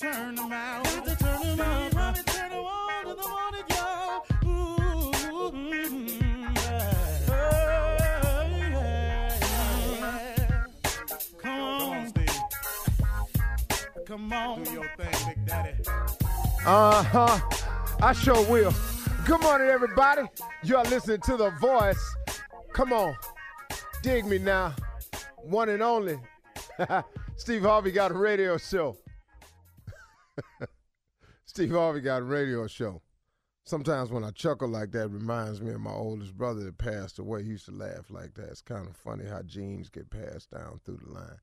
turn out. Got to turn up. Steve Harvey turn on to the morning, y'all. Ooh, mm. Come on, Steve. Come on. Do your thing, Big Daddy. Uh huh. I sure will. Good morning, everybody. You're listening to The Voice. Come on. Dig me now. One and only. Steve Harvey got a radio show. Steve Harvey got a radio show. Sometimes when I chuckle like that, reminds me of my oldest brother that passed away. He used to laugh like that. It's kind of funny how genes get passed down through the line.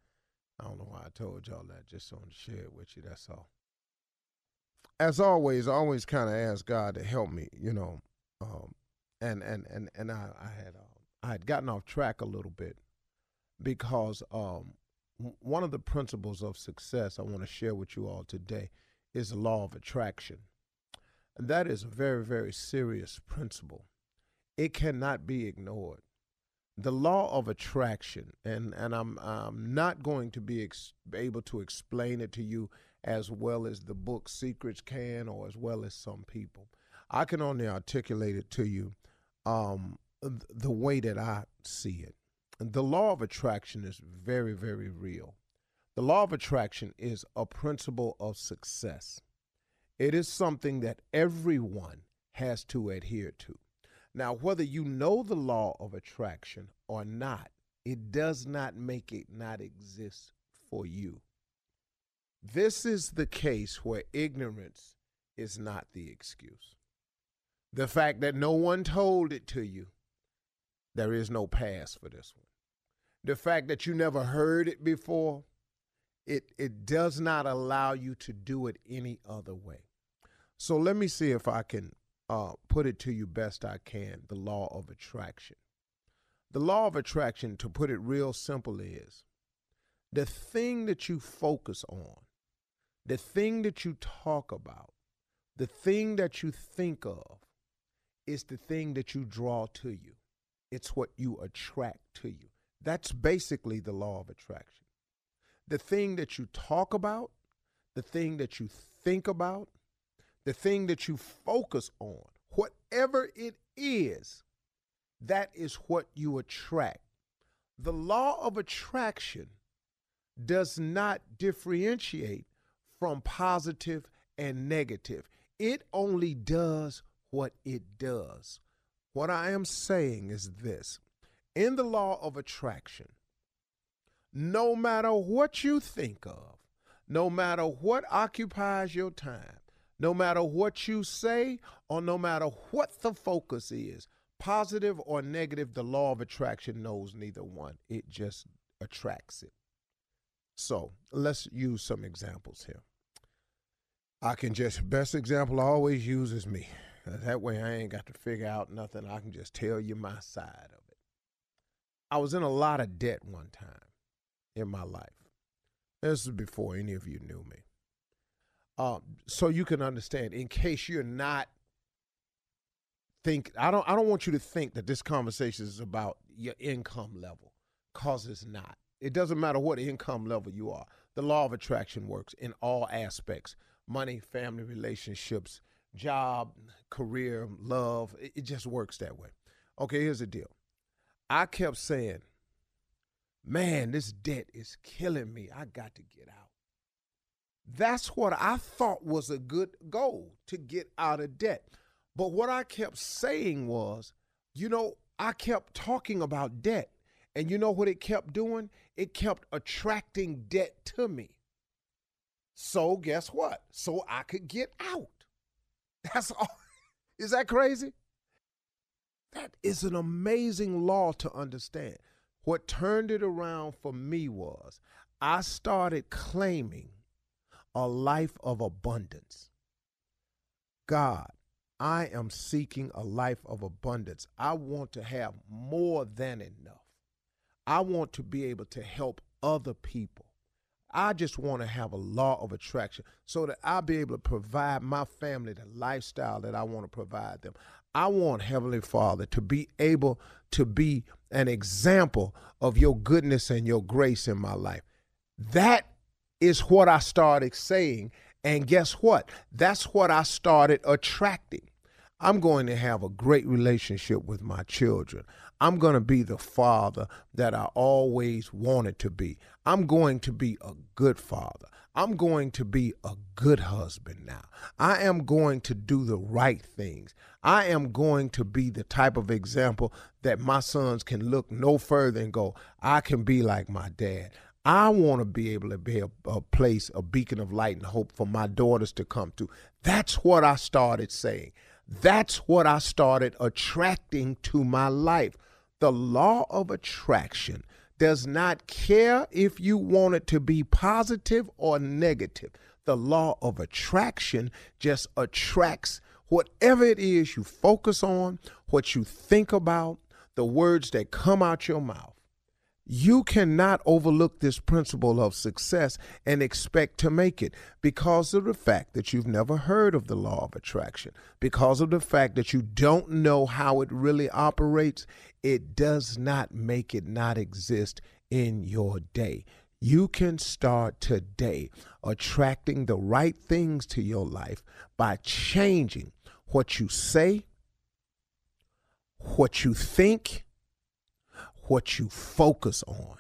I don't know why I told y'all that, just on to share it with you. That's all as always, I always kind of ask God to help me, you know, um, and and and and I, I had uh, I had gotten off track a little bit because um, one of the principles of success I want to share with you all today is the law of attraction, and that is a very very serious principle. It cannot be ignored. The law of attraction, and and I'm I'm not going to be ex- able to explain it to you as well as the book Secrets can, or as well as some people. I can only articulate it to you um, th- the way that I see it. The law of attraction is very, very real. The law of attraction is a principle of success. It is something that everyone has to adhere to. Now, whether you know the law of attraction or not, it does not make it not exist for you. This is the case where ignorance is not the excuse. The fact that no one told it to you, there is no pass for this one. The fact that you never heard it before, it, it does not allow you to do it any other way. So let me see if I can uh, put it to you best I can the law of attraction. The law of attraction, to put it real simple, is the thing that you focus on the thing that you talk about, the thing that you think of, is the thing that you draw to you. It's what you attract to you. That's basically the law of attraction. The thing that you talk about, the thing that you think about, the thing that you focus on, whatever it is, that is what you attract. The law of attraction does not differentiate from positive and negative. It only does what it does. What I am saying is this in the law of attraction, no matter what you think of, no matter what occupies your time, no matter what you say, or no matter what the focus is, positive or negative, the law of attraction knows neither one. It just attracts it. So let's use some examples here. I can just best example I always use is me. That way I ain't got to figure out nothing. I can just tell you my side of it. I was in a lot of debt one time in my life. This is before any of you knew me. Um, so you can understand, in case you're not think I don't I don't want you to think that this conversation is about your income level, cause it's not. It doesn't matter what income level you are. The law of attraction works in all aspects: money, family relationships, job, career, love. It, it just works that way. Okay, here's the deal. I kept saying, "Man, this debt is killing me. I got to get out." That's what I thought was a good goal to get out of debt. But what I kept saying was, you know, I kept talking about debt. And you know what it kept doing? It kept attracting debt to me. So guess what? So I could get out. That's all. Is that crazy? That is an amazing law to understand. What turned it around for me was I started claiming a life of abundance. God, I am seeking a life of abundance. I want to have more than enough. I want to be able to help other people. I just want to have a law of attraction so that I'll be able to provide my family the lifestyle that I want to provide them. I want Heavenly Father to be able to be an example of your goodness and your grace in my life. That is what I started saying. And guess what? That's what I started attracting. I'm going to have a great relationship with my children. I'm going to be the father that I always wanted to be. I'm going to be a good father. I'm going to be a good husband now. I am going to do the right things. I am going to be the type of example that my sons can look no further and go, I can be like my dad. I want to be able to be a, a, place, a beacon of light and hope for my daughters to come to. That's what I started saying. That's what I started attracting to my life. The law of attraction does not care if you want it to be positive or negative. The law of attraction just attracts whatever it is you focus on, what you think about, the words that come out your mouth. You cannot overlook this principle of success and expect to make it because of the fact that you've never heard of the law of attraction, because of the fact that you don't know how it really operates. It does not make it not exist in your day. You can start today attracting the right things to your life by changing what you say, what you think, what you focus on.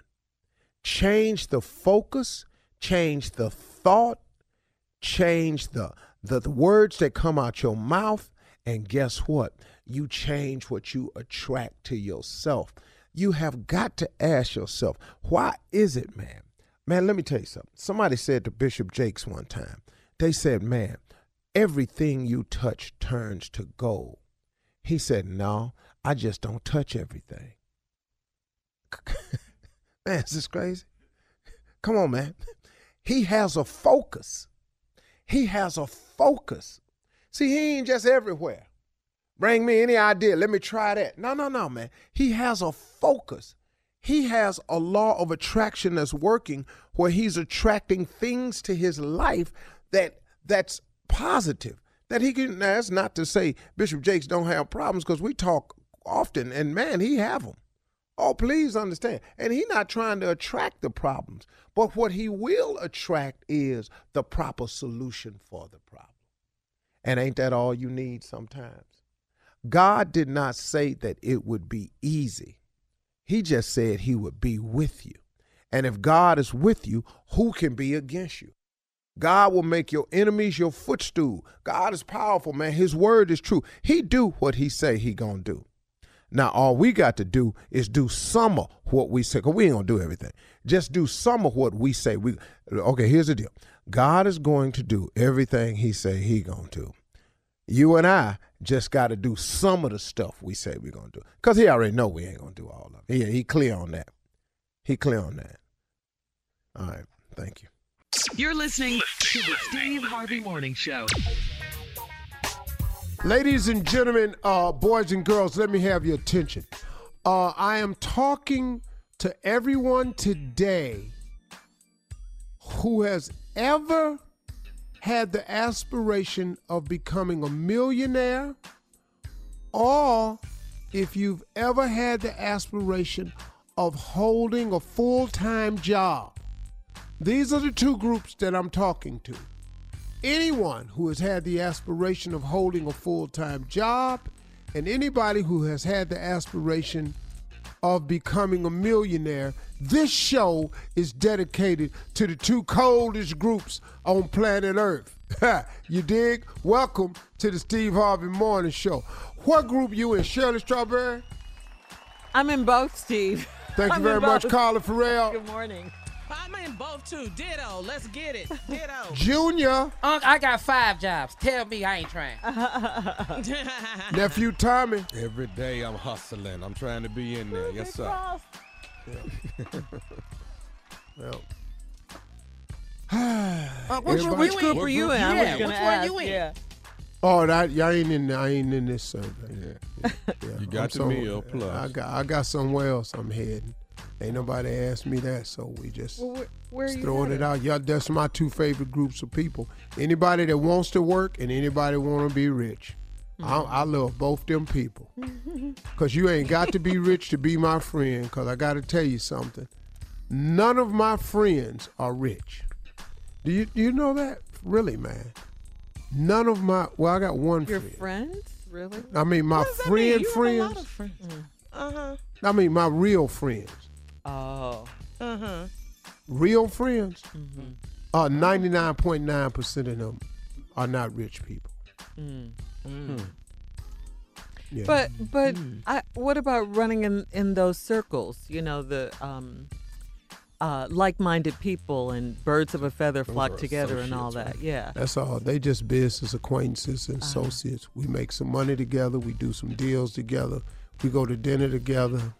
Change the focus, change the thought, change the, the, the words that come out your mouth, and guess what? You change what you attract to yourself. You have got to ask yourself, why is it, man? Man, let me tell you something. Somebody said to Bishop Jakes one time, they said, man, everything you touch turns to gold. He said, no, I just don't touch everything. man, is this crazy? Come on, man. He has a focus. He has a focus. See, he ain't just everywhere. Bring me any idea. Let me try that. No, no, no, man. He has a focus. He has a law of attraction that's working where he's attracting things to his life that that's positive. That he can that's not to say Bishop Jakes don't have problems because we talk often and man, he have them. Oh, please understand. And he's not trying to attract the problems, but what he will attract is the proper solution for the problem. And ain't that all you need sometimes? God did not say that it would be easy. He just said he would be with you. And if God is with you, who can be against you? God will make your enemies your footstool. God is powerful, man. His word is true. He do what he say he going to do. Now, all we got to do is do some of what we say, because we ain't to do everything. Just do some of what we say. We Okay, here's the deal. God is going to do everything he say he going to do. You and I just got to do some of the stuff we say we're to do. Because he already know we ain't to do all of it. He, he clear on that. He clear on that. All right. Thank you. You're listening to the Steve Harvey Morning Show. Ladies and gentlemen, uh, boys and girls, let me have your attention. Uh, I am talking to everyone today who has ever had the aspiration of becoming a millionaire, or if you've ever had the aspiration of holding a full time job. These are the two groups that I'm talking to anyone who has had the aspiration of holding a full time job, and anybody who has had the aspiration of becoming a millionaire, this show is dedicated to the two coldest groups on planet Earth. you dig? Welcome to the Steve Harvey Morning Show. What group you in, Shirley Strawberry? I'm in both, Steve. Thank you I'm very much. Carla Ferrell. Good morning. I'm in both too. Ditto. Let's get it. Ditto. Junior, Unc, I got five jobs. Tell me I ain't trying. nephew Tommy. Every day I'm hustling. I'm trying to be in there. Yes, sir. Well, Unc, what you, Everybody- Which you group are you in? Yeah, I was going which to one ask. you in? Yeah. oh, that, I ain't in. I ain't in this survey. Yeah. Yeah, You got I'm the some- meal plus. I got I got somewhere else I'm heading. Ain't nobody asked me that, so we just Well, where, where are just you throwing it out. Yeah, that's my two favorite groups of people. Anybody that wants to work and anybody want to be rich. I, I love both them people. Cause you ain't got to be rich to be my friend. Cause I got to tell you something. None of my friends are rich. Do you do you know that? Really, man. None of my well, I got one Your friend. friends? Really? I mean, my What does that mean? friend You have a lot friends. friends. Uh huh. I mean, my real friends. Oh. Uh huh. Real friends. Mm-hmm. Uh, 99.9% of them are not rich people. Mm Yeah. But but Hmm. I, what about running in in those circles? You know the um, uh, like-minded people and birds of a feather flock together and all associates, that. Yeah. That's all. They just business acquaintances Uh-huh. and associates. We make some money together. We do some deals together. We go to dinner together.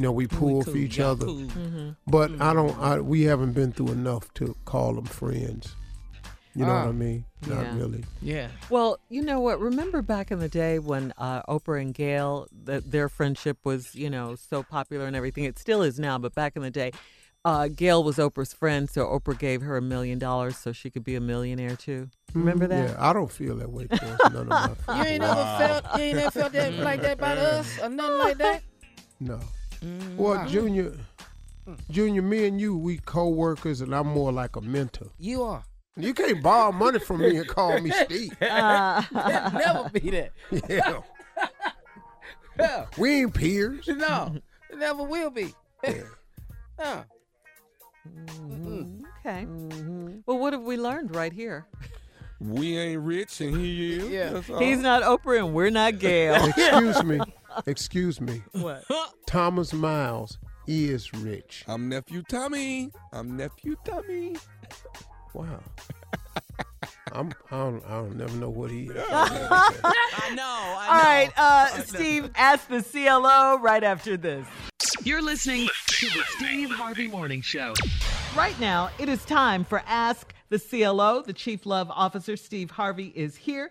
You know, we pull for cool. each Y'all other. cool. Mm-hmm. But I don't. I, we haven't been through enough to call them friends. You know Ah. what I mean? Not Yeah. really. Yeah. Well, you know what? Remember back in the day when uh, Oprah and Gayle, the, their friendship was, you know, so popular and everything. It still is now, but back in the day, uh, Gayle was Oprah's friend, so Oprah gave her a million dollars so she could be a millionaire too. Remember that? Yeah, I don't feel that way towards none of my friends. You ain't never felt you ain't never felt that like that about us or nothing like that. No. Mm-hmm. Well, Junior, Junior, me and you, we co-workers, and I'm more like a mentor. You are. You can't borrow money from me and call me Steve. never be that. Yeah, Yeah. we ain't peers. No, never will be. Yeah. No. Mm-hmm. Okay. Mm-hmm. Well, what have we learned right here? We ain't rich and he is. Yeah. He's not Oprah and we're not Gayle. Excuse me. Excuse me. what? Thomas Miles is rich. I'm nephew Tommy. I'm nephew Tommy. Wow. I'm. I don't. I don't never know what he is. I know. I All know. right, uh, Steve, ask the CLO right after this. You're listening to the Steve Harvey Morning Show. Right now, it is time for Ask the CLO. The Chief Love Officer, Steve Harvey, is here.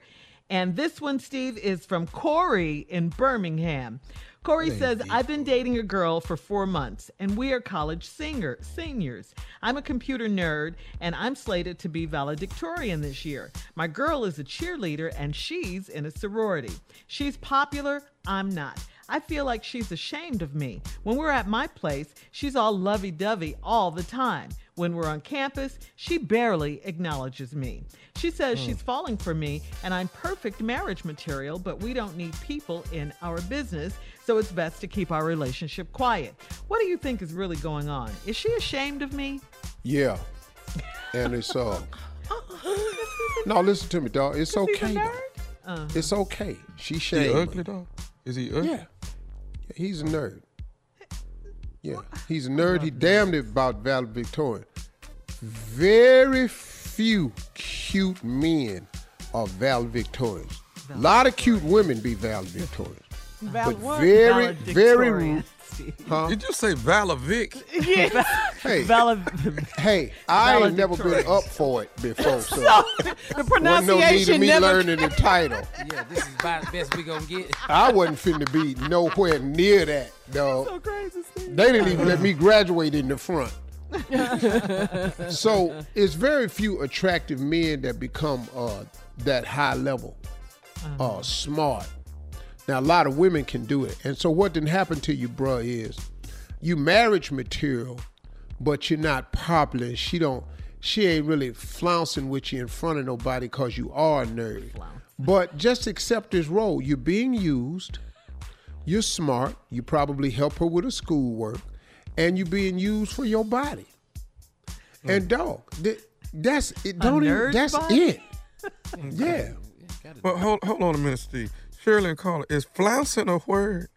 And this one, Steve, is from Corey in Birmingham. Corey says, I've been dating a girl for four months, and we are college singer, seniors. I'm a computer nerd, and I'm slated to be valedictorian this year. My girl is a cheerleader, and she's in a sorority. She's popular, I'm not. I feel like she's ashamed of me. When we're at my place, she's all lovey dovey all the time. When we're on campus, she barely acknowledges me. She says she's falling for me and I'm perfect marriage material, but we don't need people in our business, so it's best to keep our relationship quiet. What do you think is really going on? Is she ashamed of me? Yeah. And it's uh. No, listen to me, dog. It's He's a okay. nerd? Though. It's okay. She He ugly me. though? Is he ugly? Yeah. He's a nerd. Yeah, he's a nerd. He damned it about valedictorian. Very few cute men are valedictorians. A lot of cute women be valedictorians. but very, very, Valedictorian, Steve. Huh? Did you say Vala Vic? Yes. Hey, Valid- hey, I ain't never been up for it before, so, The wasn't no need pronunciation of me never. learning the title. Yeah, this is about the best we gonna get. I wasn't finna be nowhere near that, dog. crazy, Steve. They didn't even let me graduate in the front. so it's very few attractive men that become uh, that high level, uh, smart. Now a lot of women can do it, and so what didn't happen to you, bruh, is you marriage material, but you're not popular. She don't. She ain't really flouncing with you in front of nobody because you are a nerd. But just accept this role. You're being used. You're smart. You probably help her with her schoolwork, and you're being used for your body. And dog, th- that's it. Don't even, that's body? it. yeah. Well, hold, hold on a minute, Steve. Shirley and is flouncing a word?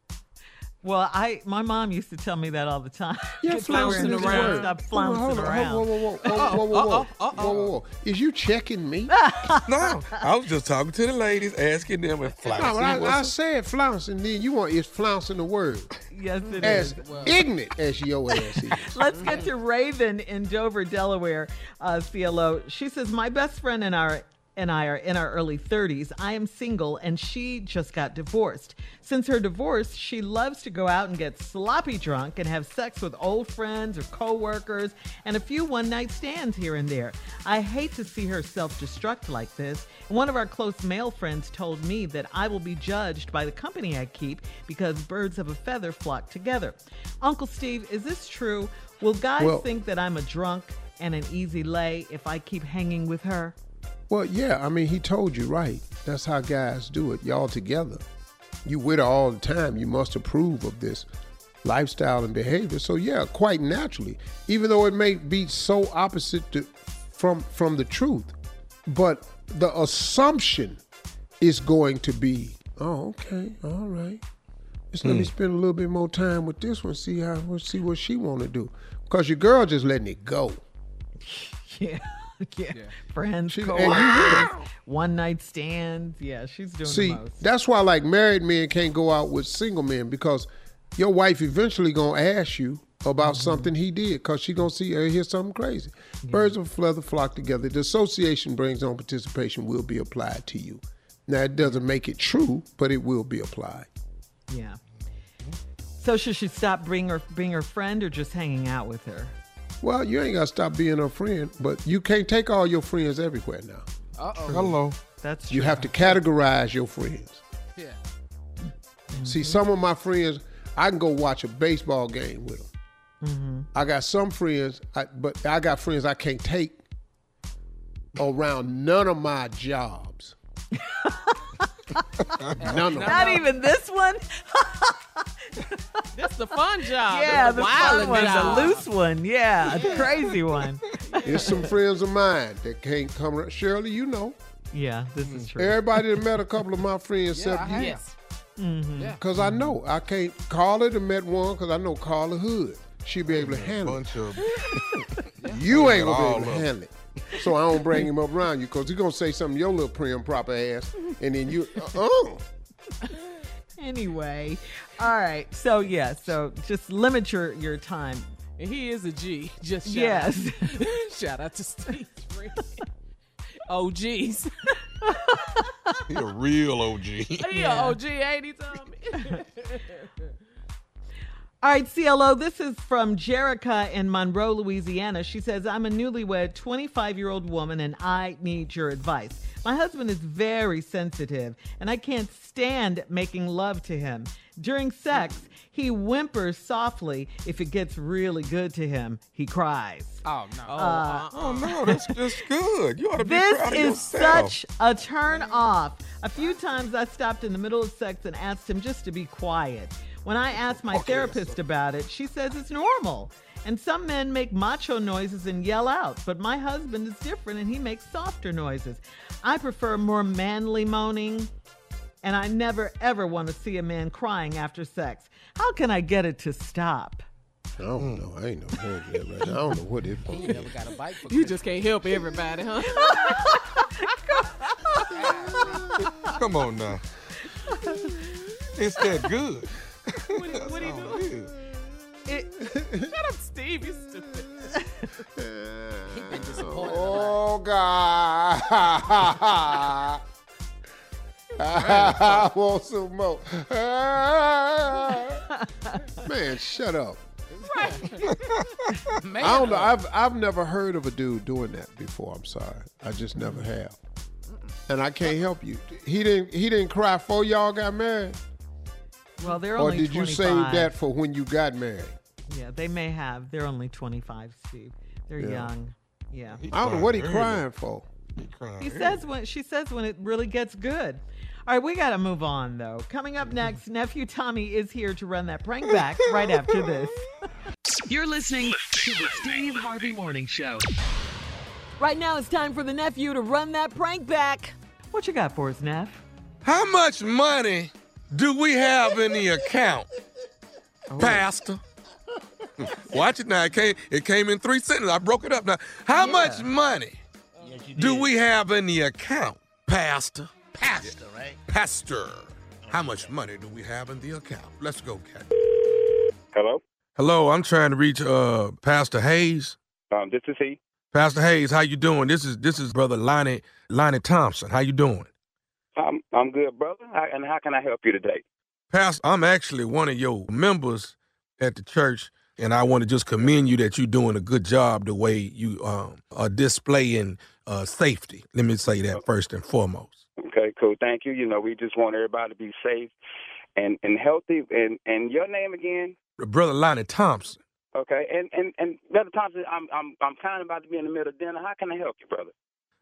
Well, I my mom used to tell me that all the time. Yeah, flouncing around. Stop flouncing around. Whoa, whoa, whoa, whoa, whoa, whoa, whoa, whoa, Is you checking me? no, I was just talking to the ladies, asking them if flouncing. No, I, I said flouncing. Then you want is flouncing the word? Yes, it as is. Ignorant as your ass is. Let's get to Raven in Dover, Delaware. Uh, CLO. She says my best friend and I and I are in our early 30s. I am single, and she just got divorced. Since her divorce, she loves to go out and get sloppy drunk and have sex with old friends or coworkers, and a few one-night stands here and there. I hate to see her self-destruct like this. One of our close male friends told me that I will be judged by the company I keep because birds of a feather flock together. Uncle Steve, is this true? Will guys Well- think that I'm a drunk and an easy lay if I keep hanging with her? Well, yeah, I mean, he told you right. That's how guys do it. Y'all together. You with her all the time. You must approve of this lifestyle and behavior. So yeah, quite naturally, even though it may be so opposite to, from from the truth, but the assumption is going to be, oh, okay, all right. Just let me hmm. spend a little bit more time with this one. See how, see what she want to do. Cause your girl just letting it go. Yeah. Yeah. Friends, She- and coworkers, one night stands. Yeah, she's doing See, the most. that's why like married men can't go out with single men because your wife eventually gonna ask you about Mm-hmm. something he did because she gonna see or hear something crazy. Birds of a feather flock together. The association brings on participation will be applied to you. Now it doesn't make it true, but it will be applied. Yeah. So should she stop being her being her friend or just hanging out with her? Well, you ain't gotta stop being a friend, but you can't take all your friends everywhere now. Uh oh. Hello. That's You have to categorize your friends. Yeah. See, some of my friends, I can go watch a baseball game with them. I got some friends, I, but I got friends I can't take around none of my jobs. none of them. Not even this one. That's the fun job. yeah, That's the wild fun one, the loose one. Yeah, the crazy one. There's some friends of mine that can't come around. Shirley, you know. Yeah, this is true. Everybody that met a couple of my friends Yeah, I except you. have. Yes. Yeah. Because I know I can't. call Carla done met one because I know Carla Hood. She'll be able to handle it. Bunch of You ain't gonna be able to handle it. So I don't bring him up around you because he's gonna say something your little prim proper ass, and then you, oh, Anyway, all right. So yeah, so just limit your your time. And he is a G. Just shout Yes. Out. shout out to Steve. OGs. he a real OG. He a OG, ain't he, Tommy? All right, CLO, this is from Jerica in Monroe, Louisiana. She says, I'm a newlywed 25 year old woman and I need your advice. My husband is very sensitive and I can't stand making love to him. During sex, he whimpers softly. If it gets really good to him, he cries. Oh no. Uh, Oh no, that's just good. You ought to be This proud of is yourself. such a turn off. A few times I stopped in the middle of sex and asked him just to be quiet. When I asked my Okay, therapist about it, she says it's normal. And some men make macho noises and yell out, but my husband is different and he makes softer noises. I prefer more manly moaning, and I never ever want to see a man crying after sex. How can I get it to stop? I don't know. I ain't no heard yet, right. I don't know what it. You never got a bike. for you just can't help everybody, huh? Come on now. It's that good. What, what he do? Oh, yeah. It, Shut up, Steve. You stupid. been disappointed. Oh God! I want some more. Man, shut up. Man, I don't know. I've I've never heard of a dude doing that before. I'm sorry. I just never have. And I can't help you. He didn't he didn't cry for y'all got married? Well, they're Or only Or did you save that for when you got married? Yeah, they may have. They're only 25, Steve. They're Yeah. young. Yeah. I don't know what he Early. crying for. He crying He says when she says when it really gets good. All right, we got to move on though. Coming up next, nephew Tommy is here to run that prank back right after this. You're listening to the Steve Harvey Morning Show. Right now, it's time for the nephew to run that prank back. What you got for us, Neff? How much money do we have any the account, Pastor? Watch it now. It came, it came in three sentences. I broke it up now. How much money do we have in the account, Pastor? Pastor, right? Pastor. How much money do we have in the account? Let's go, Cat. Hello, Hello, I'm trying to reach uh Pastor Hayes. um, this is he. Pastor Hayes, how you doing? This is this is brother Lonnie Lonnie Thompson. How you doing? I'm good, brother. How, and how can I help you today? Pastor, I'm actually one of your members at the church, and I want to just commend you that you're doing a good job the way you um, are displaying uh, safety. Let me say that first and foremost. Okay, cool. Thank you. You know, we just want everybody to be safe and and healthy. And and your name again? Brother Lonnie Thompson. Okay. And and and brother Thompson, I'm I'm I'm kind of about to be in the middle of dinner. How can I help you, brother?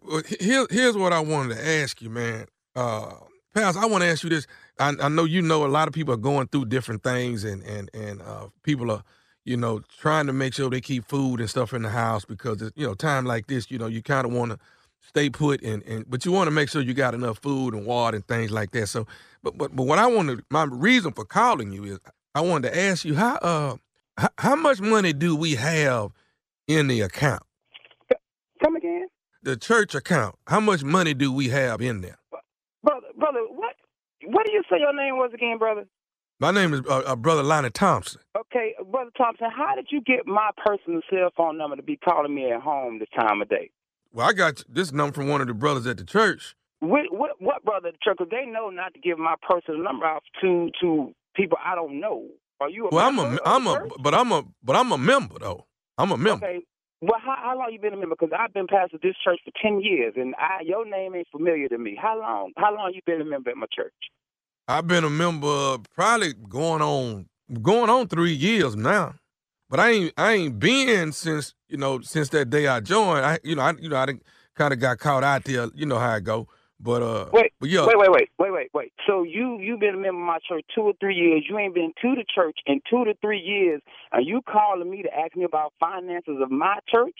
Well, he- here, here's what I wanted to ask you, man. Uh, Pastor, I want to ask you this. I, I know you know a lot of people are going through different things, and and and uh, people are, you know, trying to make sure they keep food and stuff in the house because it's, you know, time like this, you know, you kind of want to stay put and and but you want to make sure you got enough food and water and things like that. So, but but but what I wanted, my reason for calling you is I wanted to ask you how uh how, how much money do we have in the account, Come again, the church account? How much money do we have in there? What do you say your name was again, brother? My name is uh, uh, Brother Lonnie Thompson. Okay, brother Thompson. How did you get my personal cell phone number to be calling me at home this time of day? Well, I got this number from one of the brothers at the church. What what what brother at the church? they know not to give my personal number out to to people I don't know. Are you a Well, I'm a, I'm a, church? but I'm a, but I'm a member though. I'm a member. Okay. Well, how, how long you been a member? Because I've been pastor this church for ten years, and I your name ain't familiar to me. How long? How long you been a member at my church? I've been a member probably going on, going on three years now. But I ain't, I ain't been since you know since that day I joined. I, you know, I, you know, I kind of got caught out there. You know how I go. But uh, Wait, but yeah, wait, wait, wait, wait, wait, wait. So you you been a member of my church two or three years. You ain't been to the church in two to three years, and you calling me to ask me about finances of my church?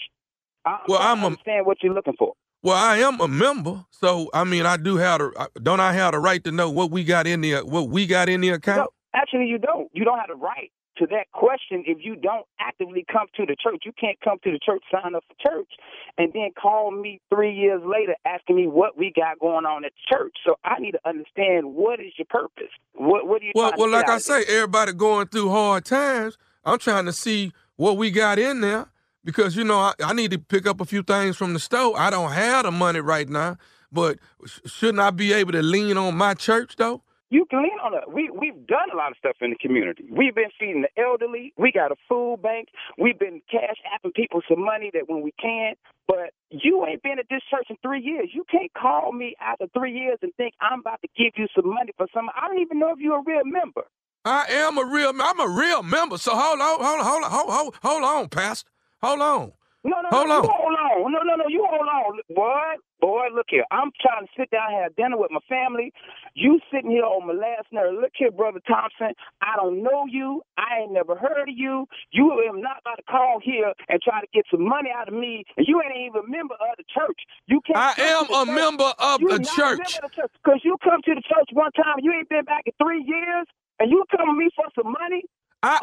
I, Well, I I'm a- understand what you're looking for. well, I am a member. So I mean, I do have the, don't I have the right to know what we got in the, what we got in the account? No, actually, you don't. You don't have the right to that question if you don't actively come to the church. You can't come to the church, sign up for church, and then call me three years later asking me what we got going on at the church. So I need to understand what is your purpose. What What are you? Well, trying to well, like I say, everybody going through hard times. I'm trying to see what we got in there because you know I, I need to pick up a few things from the store. I don't have the money right now, but sh- shouldn't I be able to lean on my church though? You can lean on us. We we've done a lot of stuff in the community. We've been feeding the elderly. We got a food bank. We've been cash apping people some money that when we can. But you ain't been at this church in three years. You can't call me after three years and think I'm about to give you some money for some. I don't even know if you're a real member. I am a real, I'm a real member. So hold on, hold on, hold on, hold, hold, hold on, Pastor, hold on. No, no, Hold no, on. you hold on. No, no, no, you hold on. Boy, boy, look here. I'm trying to sit down and have dinner with my family. You sitting here on my last nerve. Look here, Brother Thompson. I don't know you. I ain't never heard of you. You am not about to call here and try to get some money out of me. And you ain't even a member of the church. You can't. I am a member of you the church. A member of the church. Because you come to the church one time, you ain't been back in three years, and you come to me for some money. I,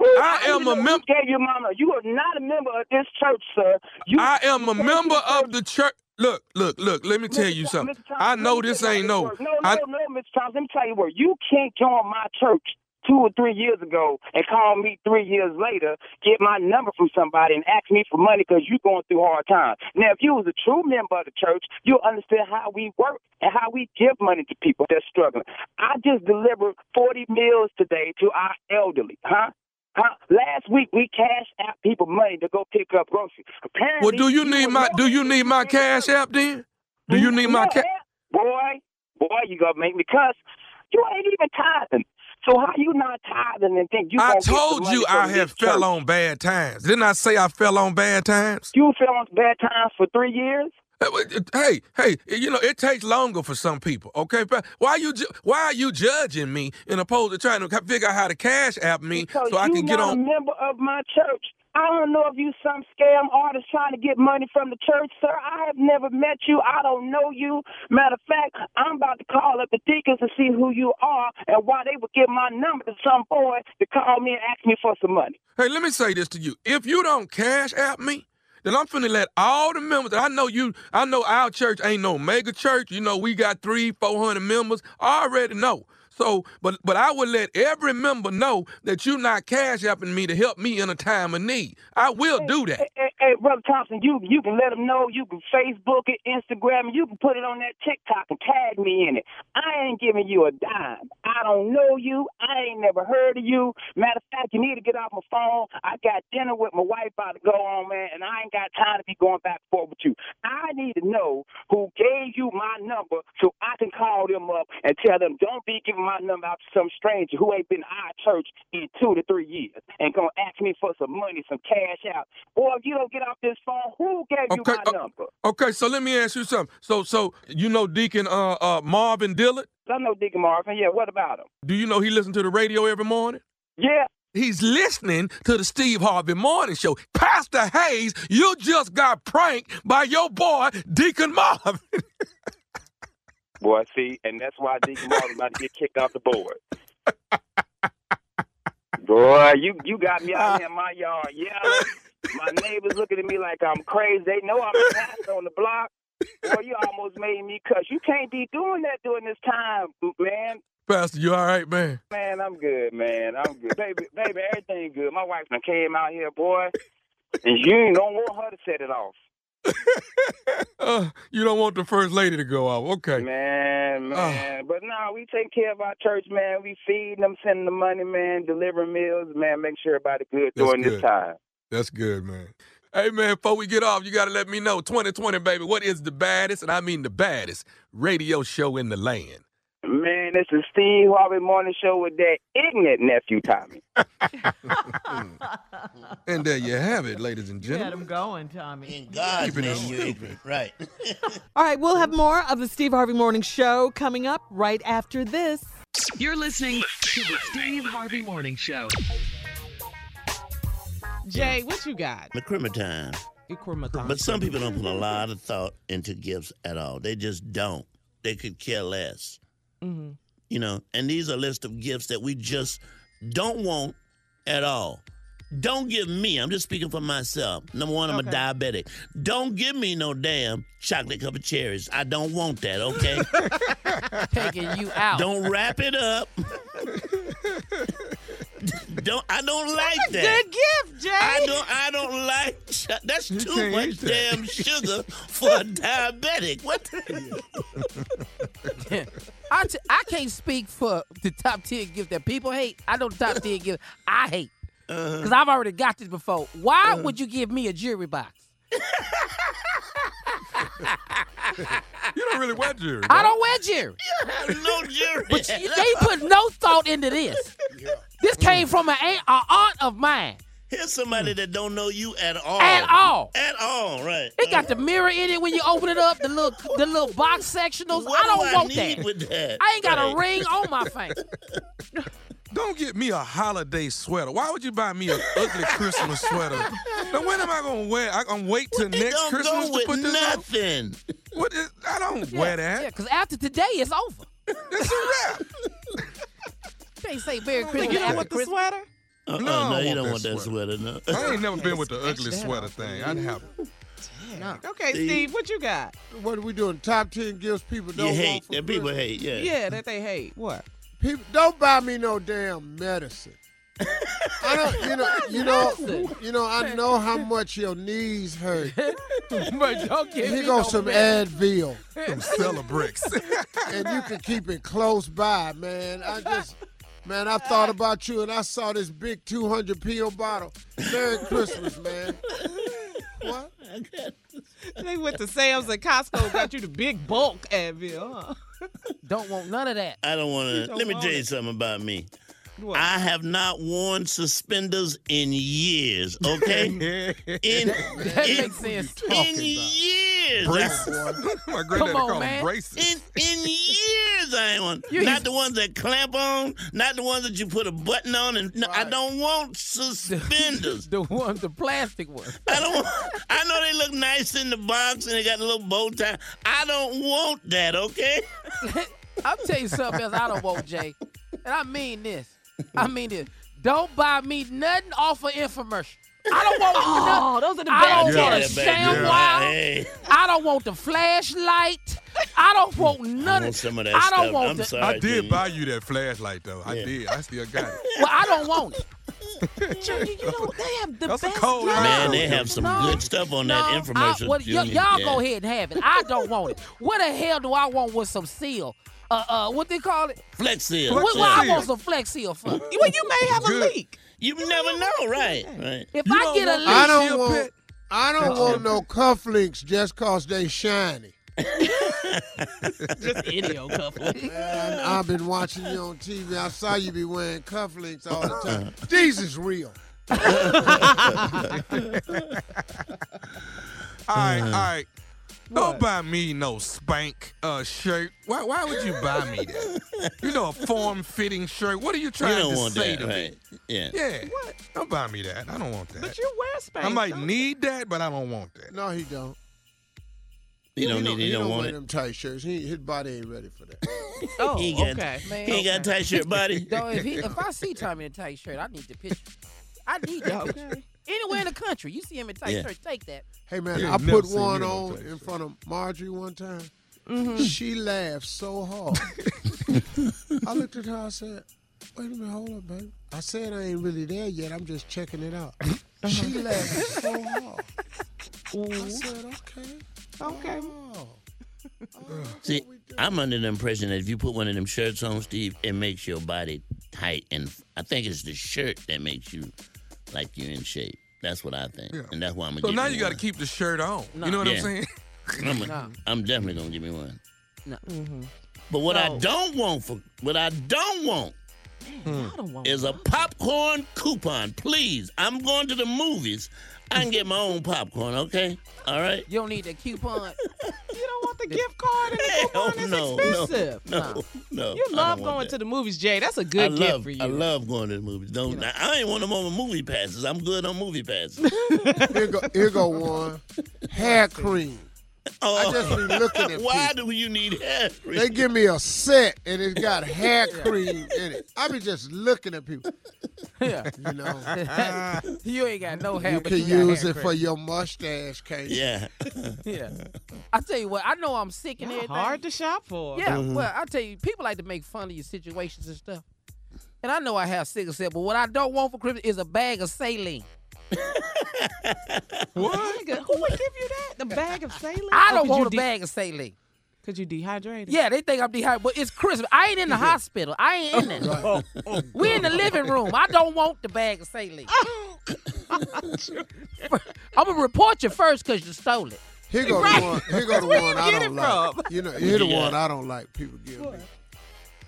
I am a member. you mama. You are not a member of this church, sir. You, I am a member of the church. Look, look, look. Let me tell Mr. you Thompson, something. Mr. Thompson, I know this ain't no. No, I, no, no, Mr. Thompson. Let me tell you what. You can't join my church two or three years ago and call me three years later, get my number from somebody and ask me for money because you're going through hard times. Now, if you was a true member of the church, you'll understand how we work and how we give money to people that's struggling. I just delivered 40 meals today to our elderly, huh? Huh? Last week we cashed out people money to go pick up groceries. Apparently, Well, do you need my do you need my cash app then? Do you need my cash? Boy, boy, you gonna make me cuss. You ain't even tithing. So how you not tithing and think you? I gonna get the told you I have fell church? on bad times. Didn't I say I fell on bad times? You fell on bad times for three years. Uh, hey, hey, you know it takes longer for some people. Okay, but why you ju- why are you judging me in opposed to trying to figure out how to cash app me Because so I can get on? a member of my church. I don't know if you some scam artist trying to get money from the church, sir. I have never met you. I don't know you. Matter of fact, I'm about to call up the deacons to see who you are and why they would give my number to some boy to call me and ask me for some money. Hey, let me say this to you. If you don't cash app me, then I'm finna let all the members. I know you. I know our church ain't no mega church. You know we got three, four hundred members. I already know. So, but but I would let every member know that you're not cash apping me to help me in a time of need. I will do that. Hey, brother Thompson, you you can let them know. You can Facebook it, Instagram it. You can put it on that TikTok and tag me in it. I ain't giving you a dime. I don't know you. I ain't never heard of you. Matter of fact, you need to get off my phone. I got dinner with my wife about to go on, man, and I ain't got time to be going back and forth with you. I need to know who gave you my number so I can call them up and tell them don't be giving my number out to some stranger who ain't been our church in two to three years and gonna ask me for some money, some cash out. Boy, if you don't get off this phone, who gave you Okay, my uh, number? Okay, so let me ask you something. So so you know Deacon uh uh Marvin Dillard? I know Deacon Marvin. Yeah, what about him? Do you know he listens to the radio every morning? Yeah. He's listening to the Steve Harvey Morning Show. Pastor Hayes, you just got pranked by your boy Deacon Marvin. Boy, see, and that's why Deacon Marvin about to get kicked off the board. Boy, you you got me out here in my yard yelling. My neighbors looking at me like I'm crazy. They know I'm a pastor on the block. Boy, you almost made me cuss. You can't be doing that during this time, man. Pastor, you all right, man? Man, I'm good, man. I'm good. baby, baby, everything good. My wife done came out here, boy. And you ain't don't want her to set it off. Uh, you don't want the first lady to go off. Okay. Man, man. But no, we take care of our church, man. We feed them, sending the money, man, delivering meals, man, make sure everybody good That's during good. this time. That's good, man. Hey, man, before we get off, you got to let me know 2020, baby, what is the baddest, and I mean the baddest, radio show in the land? Man, this is Steve Harvey Morning Show with that ignorant nephew Tommy. And there you have it, ladies and You had him going, Tommy. In God's Keeping it name, you stupid. ignorant. Right. All right, we'll have more of the Steve Harvey Morning Show coming up right after this. You're listening to the Steve Harvey Morning Show. Jay, what you got? time. But some people don't put a lot of thought into gifts at all. They just don't. They could care less. Mm-hmm. You know, and these are a list of gifts that we just don't want at all. Don't give me, I'm just speaking for myself. Number one, I'm Okay. a diabetic. Don't give me no damn chocolate covered cherries. I don't want that, okay? Taking you out. don't wrap it up. don't I don't like that. Good gift, Jay. I don't. I don't like. Ch- that's too much that. damn sugar for a diabetic. What? The- I, t- I can't speak for the top 10 gift that people hate. I know the top 10 gift I hate. Uh-huh. Because I've already got this before. Why would you give me a jewelry box? You don't really wear jewelry. I don't wear jewelry. no jury. But you- they put no thought into this. This came from an aunt, a aunt of mine. Here's somebody that don't know you at all. At all. At all. Right. It got the mirror in it when you open it up, the little the little box sectionals. What I don't do I want need that. with that? I ain't got a ring on my finger. Don't get me a holiday sweater. Why would you buy me an ugly Christmas sweater? Now when am I gonna wear? I gonna wait till It next don't Christmas go to with put this on. nothing. What is, I don't wear Yeah, that. because after today, it's over. It's a wrap. You can't say Merry Christmas You don't want the sweater? Uh-uh, No, no, you don't want that sweater. sweater. No. I ain't never been with the ugly sweater thing. I'd have it. Okay, See? Steve, what you got? What are we doing? Top ten gifts people don't you want hate for that people Christmas? hate. Yeah. Yeah, that they hate. What? People don't buy me no damn medicine. I don't, you know, you know, you know. I know how much your knees hurt. but don't give Here me goes no some medicine. Advil, Some Celebrex. and you can keep it close by, man. I just, man, I thought about you, and I saw this big 200 pill bottle. Merry Christmas, man. What? They went to Sam's and Costco, got you the big bulk Advil, huh? Don't want none of that. I don't want to. don't Let me tell you it. something about me. What? I have not worn suspenders in years. Okay, in That in, makes sense. in years. Braces. My granddaddy Come on, called man. them braces. In in years, I ain't want. You- not the ones that clamp on, not the ones that you put a button on, and no, I don't want suspenders. The one, the plastic ones. I don't. Want, I know they look nice in the box and they got a little bow tie. I don't want that. Okay. I'll tell you something else I don't want, Jay. And I mean this. I mean this. Don't buy me nothing off of infomercial. I don't want Oh, nothing. those are the I don't want a Yeah, baby. sham Yeah. wow. Hey, I don't want the flashlight. I don't want I none want of some of that I don't stuff. want I'm the- sorry. I did Junior. buy you that flashlight though. I did. I still got it. Well, I don't want it. Junior, you know, they have the That's best. cold drugs. Man, they have some No, good stuff on no, that I- well, y- y'all Yeah. go ahead and have it. I don't want it. What the hell do I want with some seal? Uh, uh, what they call it? Flex Seal. What, Flex what I want some flex seal for? Well, you may have a Good. leak. You never know, right? Right. If You I don't get a want leak, I don't Shield want. pit? I don't want no cufflinks just cause they shiny. Just any old couple. Man, I've been watching you on TV. I saw you be wearing cufflinks all the time. These is real. All right, all right. Don't buy me no Spanx uh, shirt. Why, why would you buy me that? You know, a form-fitting shirt. What are you You trying don't to want say that, to right? me? Yeah. Yeah. Don't buy me that. I don't want that. But you wear Spanx. I might don't need that, but I don't want that. No, he don't. You don't he need. he You don't don't want wear it. them tight shirts. He, his body ain't ready for that. Oh, He ain't got- okay. man, He ain't got a tight shirt body. Though, if, he, if I see Tommy in a tight shirt, I need the picture. I need that. Okay. Anywhere in the country, you see him in tight Yeah. shirt, take that. Hey man, You I put one me on in front of Marjorie one time. Mm-hmm. She laughed so hard. I looked at her. I said, "Wait a minute, hold up, baby." I said I ain't really there yet. I'm just checking it out. She laughed so hard. I said, "Okay, Okay. oh." See, I'm under the impression that if you put one of them shirts on, Steve, it makes your body tight, and I think it's the shirt that makes you like you're in shape. That's what I think, Yeah. and that's why I'm gonna. So give now you you got to keep the shirt on. You know what Yeah. I'm saying? I'm, No. I'm definitely gonna give me one. No. Mm-hmm. But what I don't want for what I don't want I don't want is a popcorn coupon. Please, I'm going to the movies. I can get my own popcorn. Okay, all right. You don't need that coupon. You don't want the gift card and the Hell coupon is no, expensive. no, no, no. You love going that. to the movies, Jay. That's a good love, gift for you. I love going to the movies. Don't I, I ain't want no more movie passes. I'm good on movie passes. Here go, here go one. Hair cream. I oh. just be looking at Why people. do you need hair cream? They give me a set and it's got hair cream in it. I be just looking at people. yeah. You know, You ain't got no hair. you but can you got use hair it for your mustache, can't you? yeah. Yeah. I tell you what, I know I'm sick and Y'all everything. hard to shop for. Yeah, mm-hmm. well, I tell you, people like to make fun of your situations and stuff. And I know I have sickle cell, but what I don't want for Christmas is a bag of saline. What? Nigga, who would give you that? The bag of saline? I Oh, don't 'cause want you a de- bag of saline. Cause you dehydrated. Yeah, they think I'm dehydrated, but it's Christmas. I ain't in the hospital. I ain't in there. we in the living room. I don't want the bag of saline. I'm gonna report you first because you stole it. Here go Right. the one. Here go the one I don't like. from? You know, here the Yeah. one I don't like. People give me.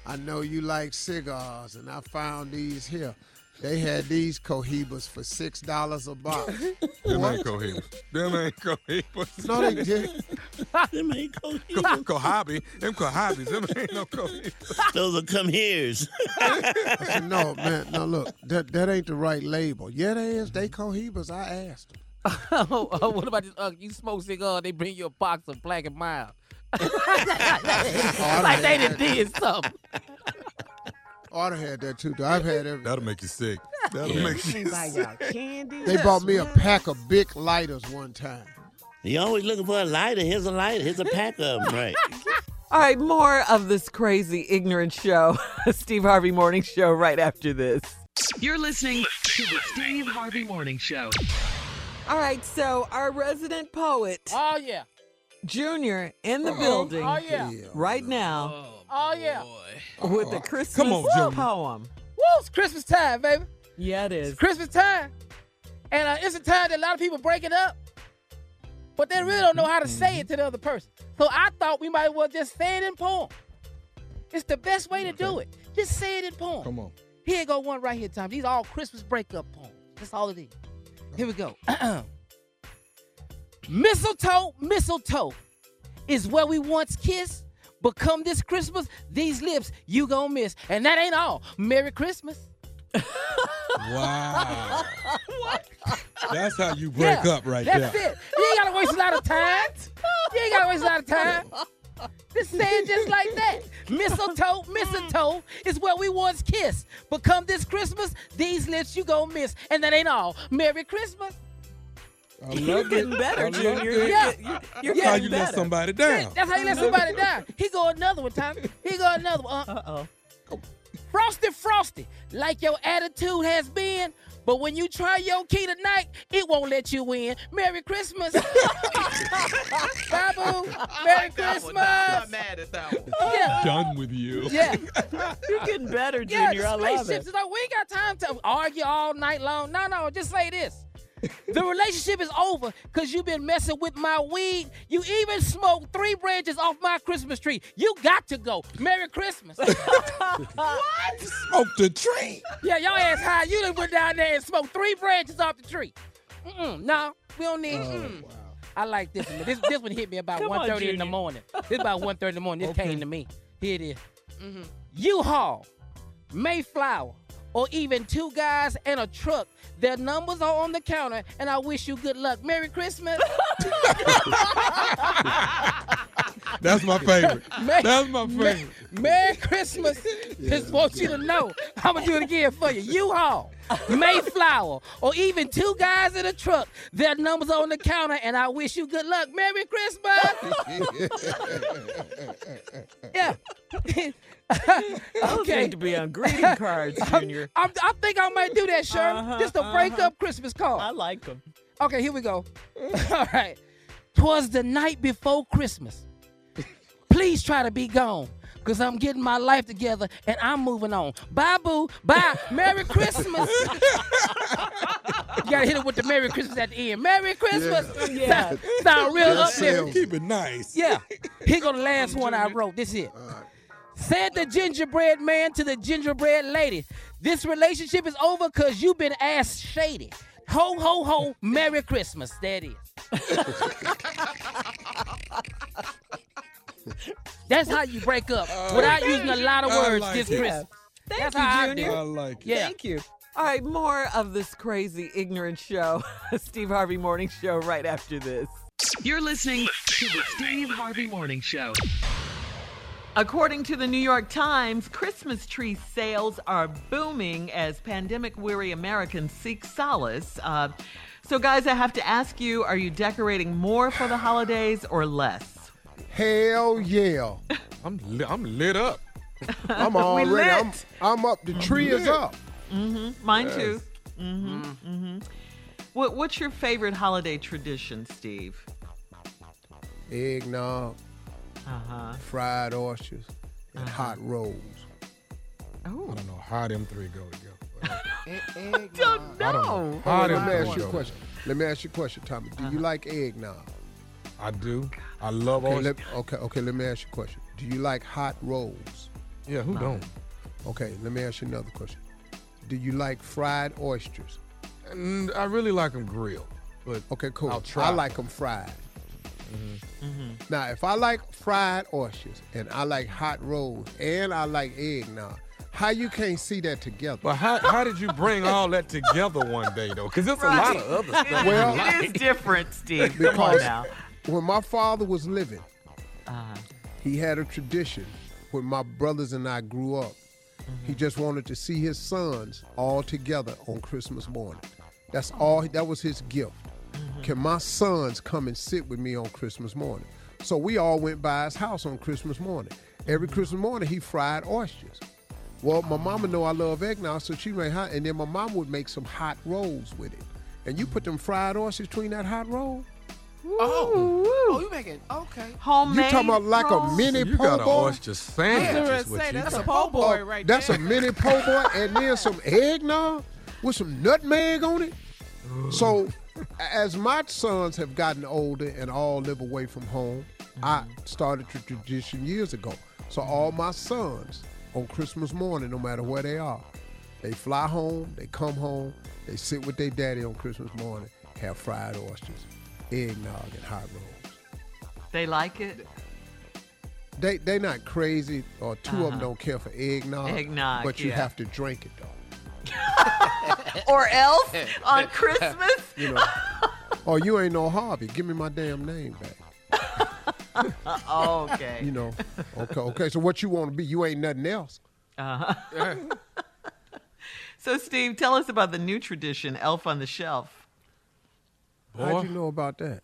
I know you like cigars, and I found these here. They had these cohibas for six dollars a box. Them ain't cohibas. Them ain't cohibas. no, they did. Them ain't co- Co- Cohabi. Them cohabis. Them ain't no cohibas. Those are come here's. Said, no, man, no, look, that that ain't the right label. Yeah, they is. They cohibas. I asked them. oh, oh, what about this? Uh, you smoke cigar, they bring you a box of black and mild. like they done did something. Oughta had that too. though. I've had everything. That'll make you sick. That'll Yeah. make you Buy y'all candy. They bought me a pack of big lighters one time. You always looking for a lighter. Here's a lighter. Here's a pack of them, right? All right, more of this crazy, ignorant show, Steve Harvey Morning Show, right after this. You're listening to the Steve Harvey Morning Show. All right, so our resident poet, Oh yeah. Junior, in the oh, building Oh yeah. right now Oh yeah. with the Christmas Come on, Junior. poem. Woo! It's Christmas time, baby. Yeah, it is. It's Christmas time, and uh, it's a time that a lot of people break it up, but they really don't know how to say it to the other person. So I thought we might as well just say it in poem. It's the best way to do it. Just say it in poem. Come on. Here go one right here, Tom. These are all Christmas breakup poems. That's all it is. Here we go. mistletoe, mistletoe is where we once kissed, but come this Christmas, these lips you gonna miss. And that ain't all. Merry Christmas. Wow. what? That's how you break Yeah, up right That's there. That's it. You ain't gotta waste a lot of time. You ain't gotta waste a lot of time. Just say it just like that. Mistletoe, mistletoe is where we once kissed. But come this Christmas, these lips you gonna miss. And that ain't all. Merry Christmas. I You're love getting it. better, I love Junior. it. Yeah. You're, you're That's how getting you let somebody down. That's how you let somebody down. He go another one, Tommy. He go another one. Uh, Uh-oh. Frosty, frosty, like your attitude has been. But when you try your key tonight, it won't let you in. Merry Christmas. Babu, Merry Christmas. I'm not mad at that one. Yeah. Done with you. Yeah. You're getting better, Yeah, Junior. I the love spaceships it. is like, we ain't got time to argue all night long. No, no, just say this. The relationship is over because you've been messing with my weed. You even smoked three branches off my Christmas tree. You got to go. Merry Christmas. What? Smoked the tree. yeah, y'all ass high. You done went down there and smoked three branches off the tree. Mm-mm, no, we don't need. mm. I like this one. This, this one hit me about Come on, 1.30 in the morning. This about 1.30 in the morning. This came to me. Here it is. Mm-hmm. U-Haul, Mayflower, or even two guys and a truck. Their numbers are on the counter, and I wish you good luck. Merry Christmas. That's my favorite. Merry- That's my favorite. Merry Christmas. Just want you to know. I'm gonna do it again for you. U-Haul, Mayflower, or even two guys in a truck. Their numbers on the counter, and I wish you good luck. Merry Christmas. yeah. Okay. need to be on greeting cards, Junior. I'm, I think I might do that, Sherman. Uh-huh, Just a break uh-huh. up Christmas card. I like them. Okay, here we go. All right. Twas the night before Christmas. Please try to be gone. Cause I'm getting my life together and I'm moving on. Bye boo. Bye. Merry Christmas. you gotta hit it with the Merry Christmas at the end. Merry Christmas. Yeah. Sound, sound real Yes, uplifting. Keep it nice. Yeah. Here go the last one I wrote. This is it. Said the gingerbread man to the gingerbread lady. This relationship is over because you've been ass shady. Ho, ho, ho. Merry Christmas. There it is. That's how you break up without using a lot of words like this it. Christmas. Thank That's you, how I Junior. do. I like it. Yeah. Thank you. All right, more of this crazy, ignorant show, Steve Harvey Morning Show, right after this. You're listening to the Steve Harvey Morning Show. According to the New York Times, Christmas tree sales are booming as pandemic weary Americans seek solace. Uh, so, guys, I have to ask you are you decorating more for the holidays or less? Hell yeah. I'm li- I'm lit up. I'm already. I'm. I'm up. The tree is lit. up. Mine too. Mm-hmm. Mm-hmm. What, what's your favorite holiday tradition, Steve? Eggnog, Uh huh. fried oysters, and hot rolls. Oh, I don't know how them three go together. don't I don't know. know how Let them me three ask you a go. question. Let me ask you a question, Tommy. Do you like eggnog? I do. I love Okay, all. let, okay, okay. Let me ask you a question. Do you like hot rolls? Yeah, who don't? Okay, let me ask you another question. Do you like fried oysters? And I really like them grilled, but Okay, cool. I'll try. I like them fried. Mm-hmm. Mm-hmm. Now, if I like fried oysters and I like hot rolls and I like eggnog, how you can't see that together? But how, how did you bring all that together one day though? Because there's a lot of other stuff. Well- it is different, Steve. Come on now. When my father was living, Uh, he had a tradition when my brothers and I grew up. Mm-hmm. He just wanted to see his sons all together on Christmas morning. That's all. That was his gift. Mm-hmm. Can my sons come and sit with me on Christmas morning? So we all went by his house on Christmas morning. Every mm-hmm. Christmas morning, he fried oysters. Well, my mama know I love eggnog, so she made hot, and then my mom would make some hot rolls with it. And you put them fried oysters between that hot roll. Oh, oh, you making okay? Homemade. You talking about like a rolls? mini You po' got an oyster sandwich. Yeah, is what say you that's got. a po' boy right that's there. a mini po' boy, and then some eggnog with some nutmeg on it. So, as my sons have gotten older and all live away from home, I mm-hmm. started a tradition years ago. So all my sons on Christmas morning, no matter where they are, they fly home, they come home, they sit with their daddy on Christmas morning, have fried oysters, eggnog, and hot rolls. They like it. They they not crazy, or 2 of them Uh-huh. don't care for eggnog. Eggnog, but you yeah. have to drink it though. Or else on Christmas. You know. oh, you ain't no Harvey. Give me my damn name back. okay. You know. Okay, okay. So what you want to be? You ain't nothing else. Uh-huh. So, Steve, tell us about the new tradition, Elf on the Shelf. How'd you know about that?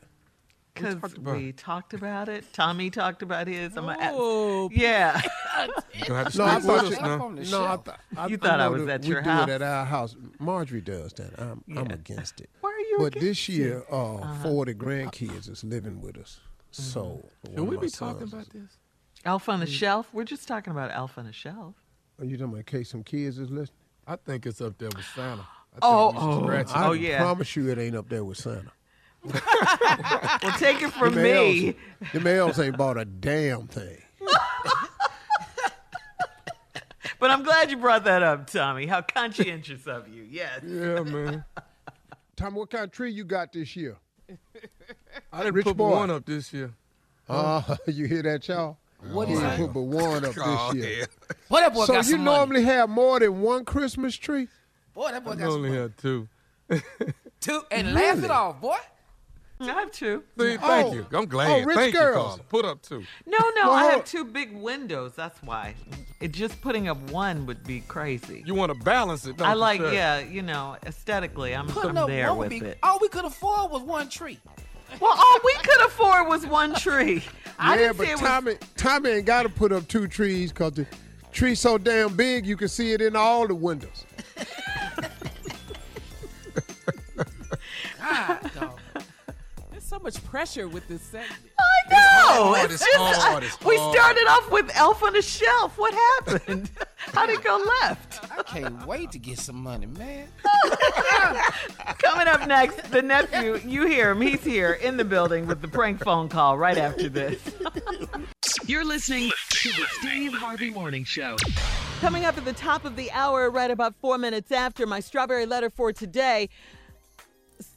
Because talked about we talked about it. Tommy talked about his. I'm a- Oh, yeah. You gonna have to No, I stick with thought us you. now. on the No, I, shelf. th- I You thought I know was that at we your do it at our house. Marjorie does that. I'm I'm against it. Why are you But against this year, it? uh, Uh-huh. 40 grandkids is living with us. So one Should of we my be talking about this? Elf on the Shelf? We're just talking about Elf on the Shelf. Are you talking about in case some kids is listening? I think it's up there with Santa. I think Oh, we should scratch. I Oh, yeah. promise you it ain't up there with Santa. Well, take it from Them me. The males ain't bought a damn thing. But I'm glad you brought that up, Tommy. How conscientious of you. Yes. Yeah, man. Tommy, what kind of tree you got this year? I didn't Rich put boy. one up this year. Uh, you hear that, y'all? What You that? put but one up Oh, this year. yeah. Boy, that boy So you some money. normally have more than one Christmas tree? Boy, that boy I got some only money. had two. Two and laugh it off, boy. I have two. See, thank Oh. you. I'm glad. Oh, rich thank you, girls. Carla. Put up two. No, no, Well, I have two big windows. That's why. It just putting up one would be crazy. You want to balance it, don't I you, like, sir? yeah, you know, aesthetically, I'm, Putting I'm up there one with be. it. All we could afford was one tree. Well, all we could afford was one tree. I yeah, didn't but say it was Tommy, Tommy ain't got to put up two trees because the tree's so damn big you can see it in all the windows. God, dog. there's so much pressure with this segment. I know. hard, It's it's just, hard, it's we started off with Elf on the Shelf. What happened? How'd it go left? I can't wait to get some money, man. Coming up next, the nephew. You hear him. He's here in the building with the prank phone call right after this. You're listening to the Steve Harvey Morning Show. Coming up at the top of the hour, right about four minutes after my strawberry letter for today.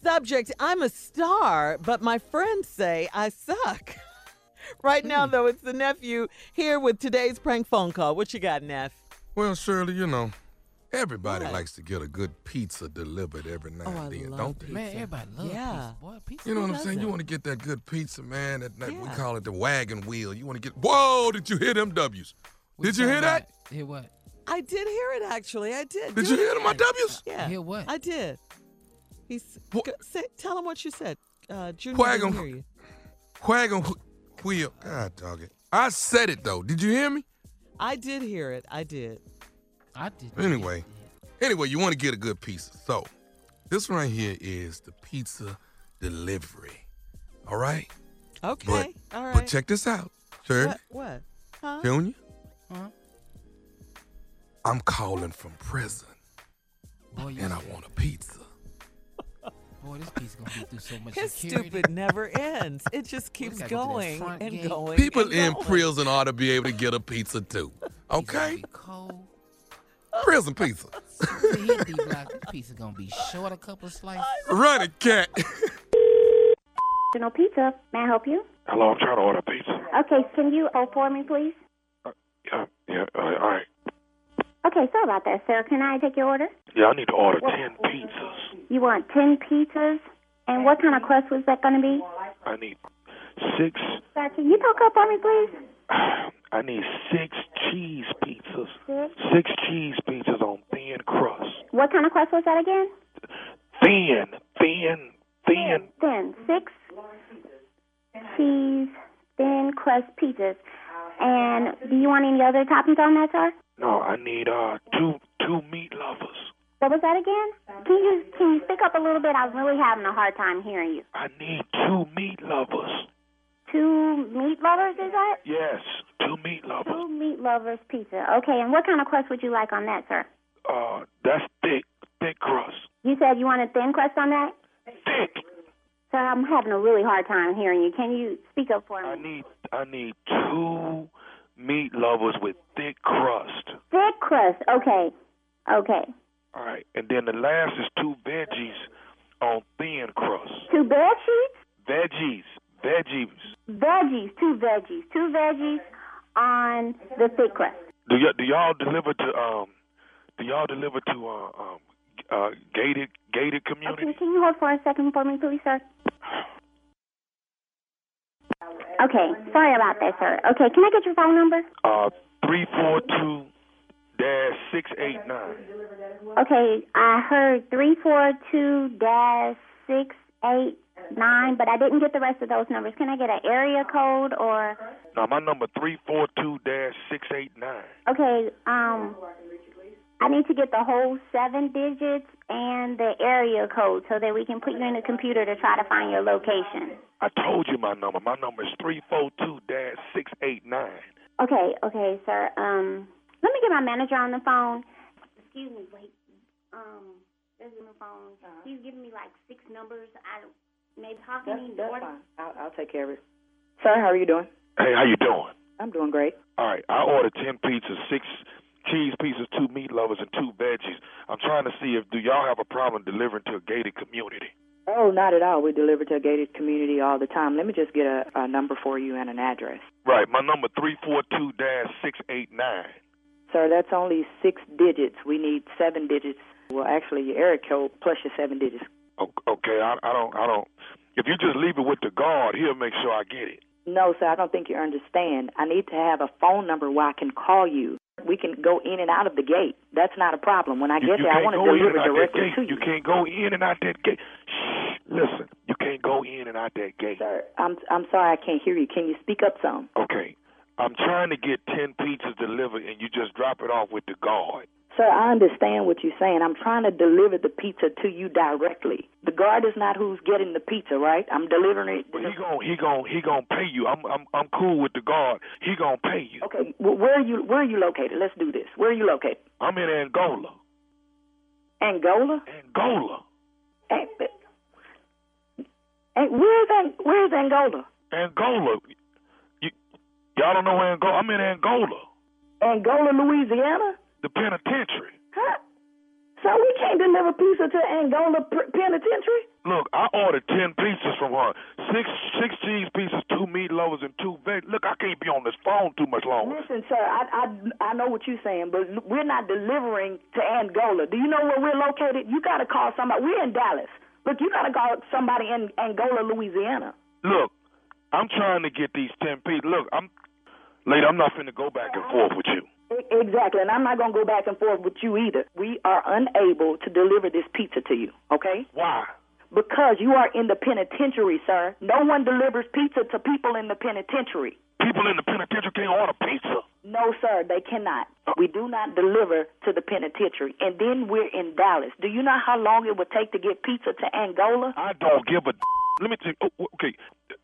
Subject I'm a star, but my friends say I suck. Right now, hmm. though, it's the nephew here with today's prank phone call. What you got, Neff? Well, Shirley, you know, everybody What? likes to get a good pizza delivered every oh, now Oh, and then, love don't they? Man, everybody loves Yeah. pizza, boy. Pizza. You know what I'm saying? You want to get that good pizza, man. That, that we call it the wagon wheel. You want to get. Whoa! Did you hear them W's? We Did you hear that? Hear what? I did hear it, actually. I did. Did Do you hear them, my. W's? Yeah. Hear what? I did. He's. What? Go, say, tell him what you said. Uh, Junior Wagon- didn't hear you. Wagon wh- wheel. God dog it. I said it though. Did you hear me? I did hear it. I did. I did. Anyway, anyway, you want to get a good pizza. So, this right here is the pizza delivery. All right? Okay. All right. But check this out, Shirley, What? What? Huh? Junior. Huh? I'm calling from prison Boy, and I want a pizza. Boy, this piece gonna be through so much His security. stupid never ends. It just keeps gotta go going and gate. going. People and in going. prison ought to be able to get a pizza too. Okay? Prison pizza. See, hit This piece is gonna be short, a couple of slices. Run it, cat. No pizza. May I help you? Hello, I'm trying to order pizza. Okay, can you hold for me, please? Yeah, yeah, uh, all right. Okay, sorry about that, sir. Can I take your order? Yeah, I need to order 10 pizzas. You want 10 pizzas? And what kind of crust was that going to be? I need six, can you talk up for me, please? I need six cheese pizzas. Six. Six cheese pizzas on thin crust. What kind of crust was that again? Thin, thin, thin. Thin. Six cheese, thin crust pizzas. And do you want any other toppings on that, sir? No, I need uh two two meat lovers. What was that again? Can you can you speak up a little bit? I'm really having a hard time hearing you. I need two meat lovers. Two meat lovers, is that? Yes, two meat lovers. Two meat lovers pizza. Okay, and what kind of crust would you like on that, sir? Uh, that's thick, thick crust. You said you wanted thin crust on that? Thick. Sir, I'm having a really hard time hearing you. Can you speak up for me? I need I need two meat lovers with thick crust. Thick crust. Okay. Okay. All right, and then the last is two veggies on thin crust. Two sheets? Veggies, veggies. Veggies. Two veggies. Two veggies on the thick crust. Do y- do y'all deliver to um? Do y'all deliver to uh um uh gated gated community? Okay, can you hold for a second for me, please, sir? Okay, sorry about that, sir. Okay, can I get your phone number? Uh, three four two dash six eight nine. Okay, I heard three four two dash six eight nine, but I didn't get the rest of those numbers. Can I get an area code or? Now my number three four two dash six eight nine. Okay, um, I need to get the whole seven digits and the area code so that we can put you in the computer to try to find your location. I told you my number. My number is three four two dash six eight nine. Okay, okay, sir. Um, let me get my manager on the phone. Excuse me, wait. Um, there's a new phone. He's giving me like six numbers. I don't, maybe how can he That's order? fine. I'll, I'll take care of it. Sir, how are you doing? Hey, how you doing? I'm doing great. All right, I ordered ten pizzas, six cheese pieces, two meat lovers, and two veggies. I'm trying to see if do y'all have a problem delivering to a gated community? Oh, not at all. We deliver to a gated community all the time. Let me just get a, a number for you and an address. Right, my number three four two dash six eight nine. Sir, that's only six digits. We need seven digits. Well, actually, your area code plus your seven digits. Okay, I, I don't, I don't. If you just leave it with the guard, he'll make sure I get it. No, sir, I don't think you understand. I need to have a phone number where I can call you. We can go in and out of the gate. That's not a problem. When I get you there, I want to deliver and out that directly to you. You can't go in and out that gate. Shh, listen, you can't go in and out that gate. Sir, I'm I'm sorry I can't hear you. Can you speak up some? Okay, I'm trying to get ten pizzas delivered, and you just drop it off with the guard. Sir, I understand what you're saying. I'm trying to deliver the pizza to you directly. The guard is not who's getting the pizza, right? I'm delivering it. But he gon' he gon' he gon' pay you. I'm I'm I'm cool with the guard. He gon' pay you. Okay, well, where are you? Where are you located? Let's do this. Where are you located? I'm in Angola. Angola. Angola. Hey, where's Ang- Where's Angola? Angola. You, y'all don't know where Angola. I'm in Angola, Angola, Louisiana. The penitentiary. Huh? So we can't deliver pizza to Angola Penitentiary? Look, I ordered ten pizzas from her. Six six cheese pizzas, two meat lovers, and two veg. Look, I can't be on this phone too much longer. Listen, sir, I, I I know what you're saying, but we're not delivering to Angola. Do you know where we're located? You got to call somebody. We're in Dallas. Look, you got to call somebody in Angola, Louisiana. Look, I'm trying to get these ten pizzas. Look, I'm lady. I'm not finna go back and forth with you. Exactly, and I'm not going to go back and forth with you either. We are unable to deliver this pizza to you, okay? Why? Because you are in the penitentiary, sir. No one delivers pizza to people in the penitentiary. People in the penitentiary can't order pizza. No, sir, they cannot. Uh. We do not deliver to the penitentiary. And then we're in Dallas. Do you know how long it would take to get pizza to Angola? I don't give a. Let me tell you. oh, Okay,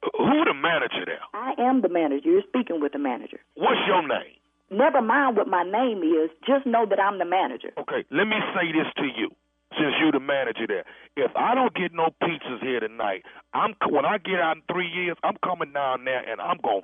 uh, who the manager there? I am the manager. You're speaking with the manager. What's your name? Never mind what my name is. Just know that I'm the manager. Okay, let me say this to you. Since you're the manager there, if I don't get no pizzas here tonight, I'm when I get out in three years, I'm coming down there and I'm gonna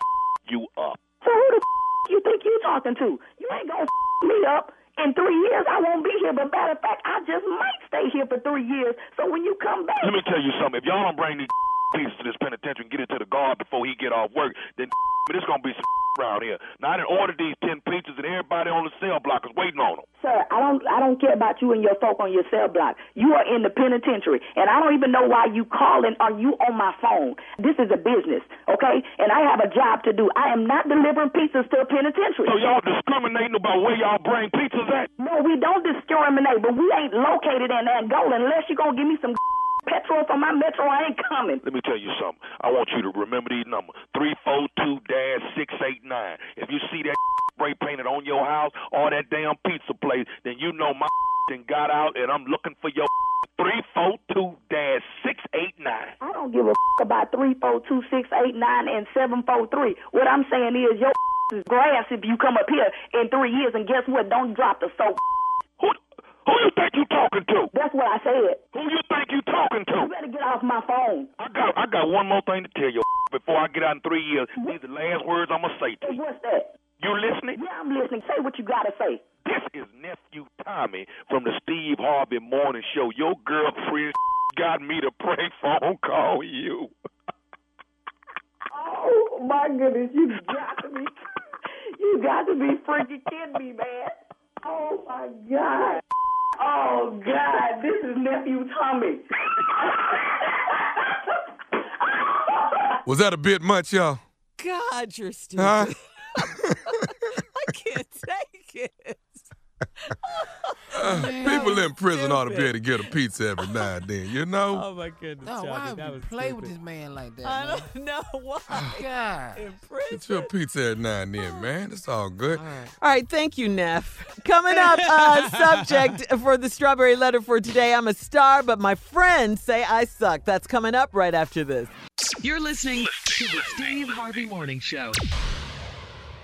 you up. So who the f- you think you talking to? You ain't gonna f- me up. In three years, I won't be here. But matter of fact, I just might stay here for three years. So when you come back, Let me tell you something. If y'all don't bring these pizzas to this penitentiary and get it to the guard before he get off work, then there's gonna be some around here. Now I done ordered these ten pizzas and everybody on the cell block is waiting on them. Sir, I don't I don't care about you and your folk on your cell block. You are in the penitentiary, and I don't even know why you calling or you on my phone. This is a business, okay? And I have a job to do. I am not delivering pizzas to a penitentiary. So y'all discriminating about where y'all bring pizzas at? No, we don't discriminate, but we ain't located in Angola unless you're gonna give me some petrol for my metro, I ain't coming. Let me tell you something. I want you to remember these numbers. 342-689. If you see that spray painted on your house or that damn pizza place, then you know my and got out and I'm looking for your 342-689. I don't give a about three four two six eight nine and seven four three. What I'm saying is your is grass if you come up here in three years, and guess what? Don't drop the soap. Who who you think you talking to? That's what I said. Who you think you talking to? You better get off my phone. I got I got one more thing to tell you before I get out in three years. These are the last words I'm gonna say to you. what's that? You listening? Yeah, I'm listening. Say what you gotta say. This is nephew Tommy from the Steve Harvey Morning Show. Your girlfriend got me to prank phone call you. Oh my goodness, you got to be, you got to be freaking kidding me, man. Oh my God. Oh God, this is nephew Tommy. Was that a bit much, y'all? God, you're stupid. Huh? I can't take it. People in prison ought to be able to get a pizza every now and then, you know? Oh my goodness, No, Johnny, why would you was play with this man like that? I man? don't know why. God. In Get prison. you a pizza every now and then, man. It's all good. All right, thank you, Neff. Coming up, uh, subject for the strawberry letter for today. I'm a star, but my friends say I suck. That's coming up right after this. You're listening to the Steve Harvey Morning Show.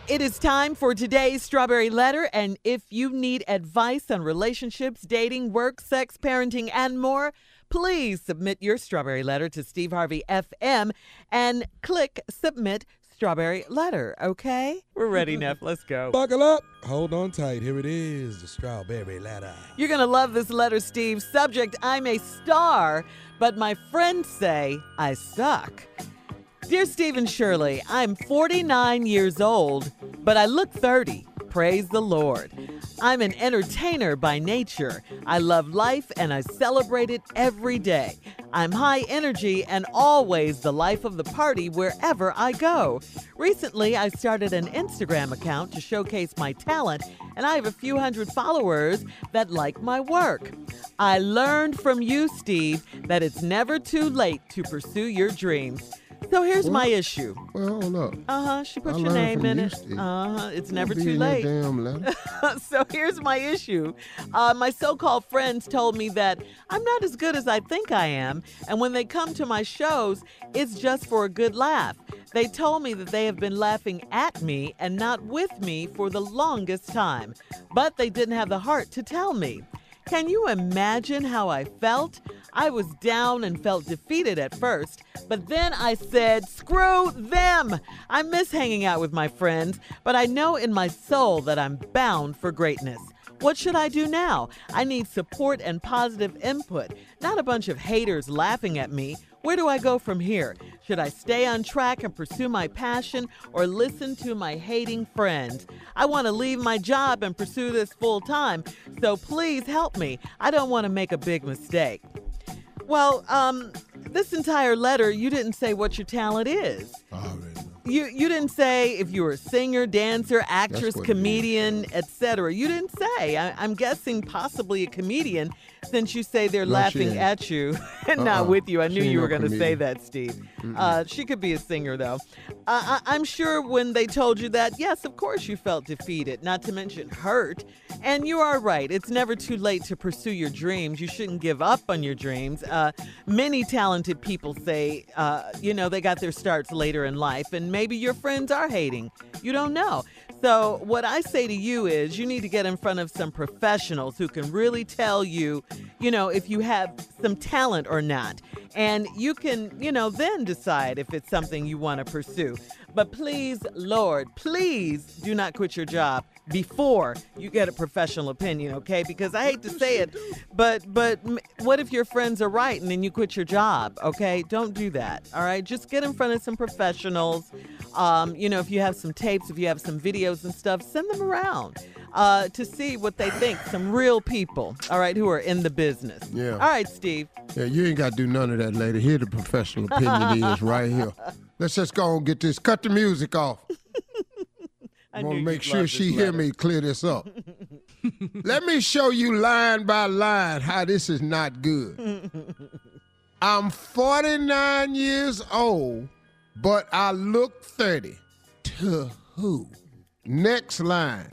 It is time for today's strawberry letter, and if you need advice on relationships, dating, work, sex, parenting, and more, please submit your strawberry letter to Steve Harvey FM and click submit strawberry letter. Okay, we're ready, Neff. Let's go. Buckle up. Hold on tight. Here it is, the strawberry Letter. You're gonna love this letter, Steve. Subject: I'm a star, but my friends say I suck. Dear Stephen Shirley, I'm 49 years old, but I look 30. Praise the Lord. I'm an entertainer by nature. I love life and I celebrate it every day. I'm high energy and always the life of the party wherever I go. Recently, I started an Instagram account to showcase my talent, and I have a few hundred followers that like my work. I learned from you, Steve, that it's never too late to pursue your dreams. So here's my issue. Well, hold up. Uh huh. She put I your name in it. Uh huh. It's never too late. damn letter. so here's my issue. Uh, my so called friends told me that I'm not as good as I think I am. And when they come to my shows, it's just for a good laugh. They told me that they have been laughing at me and not with me for the longest time. But they didn't have the heart to tell me. Can you imagine how I felt? I was down and felt defeated at first, but then I said, screw them! I miss hanging out with my friends, but I know in my soul that I'm bound for greatness. What should I do now? I need support and positive input, not a bunch of haters laughing at me. Where do I go from here? Should I stay on track and pursue my passion or listen to my hating friends? I want to leave my job and pursue this full time, so please help me. I don't want to make a big mistake. Well, um, this entire letter, you didn't say what your talent is. You you didn't say if you were a singer, dancer, actress, what it is, comedian, etc. You didn't say. I, I'm guessing possibly a comedian, since you say they're No, laughing at you and Uh-uh. not with you. I knew you were no going to say that, Steve. Uh, she could be a singer though. Uh, I, I'm sure when they told you that, yes, of course you felt defeated, not to mention hurt. And you are right. It's never too late to pursue your dreams. You shouldn't give up on your dreams. Uh, many talented people say, uh, you know, they got their starts later in life, and maybe your friends are hating. You don't know. So, what I say to you is you need to get in front of some professionals who can really tell you, you know, if you have some talent or not. And you can, you know, then decide if it's something you want to pursue. But please, Lord, please do not quit your job before you get a professional opinion, okay? Because I hate to say it, but but what if your friends are right and then you quit your job, okay? Don't do that, all right? Just get in front of some professionals. Um, you know, if you have some tapes, if you have some videos and stuff, send them around uh, to see what they think. Some real people, all right, who are in the business. Yeah. All right, Steve. Yeah, you ain't got to do none of that, lady. Here the professional opinion is right here. Let's just go and get this. Cut the music off. I I'm gonna make sure she this hear me clear this up. Let me show you line by line how this is not good. I'm 49 years old, but I look 30. To who? Next line.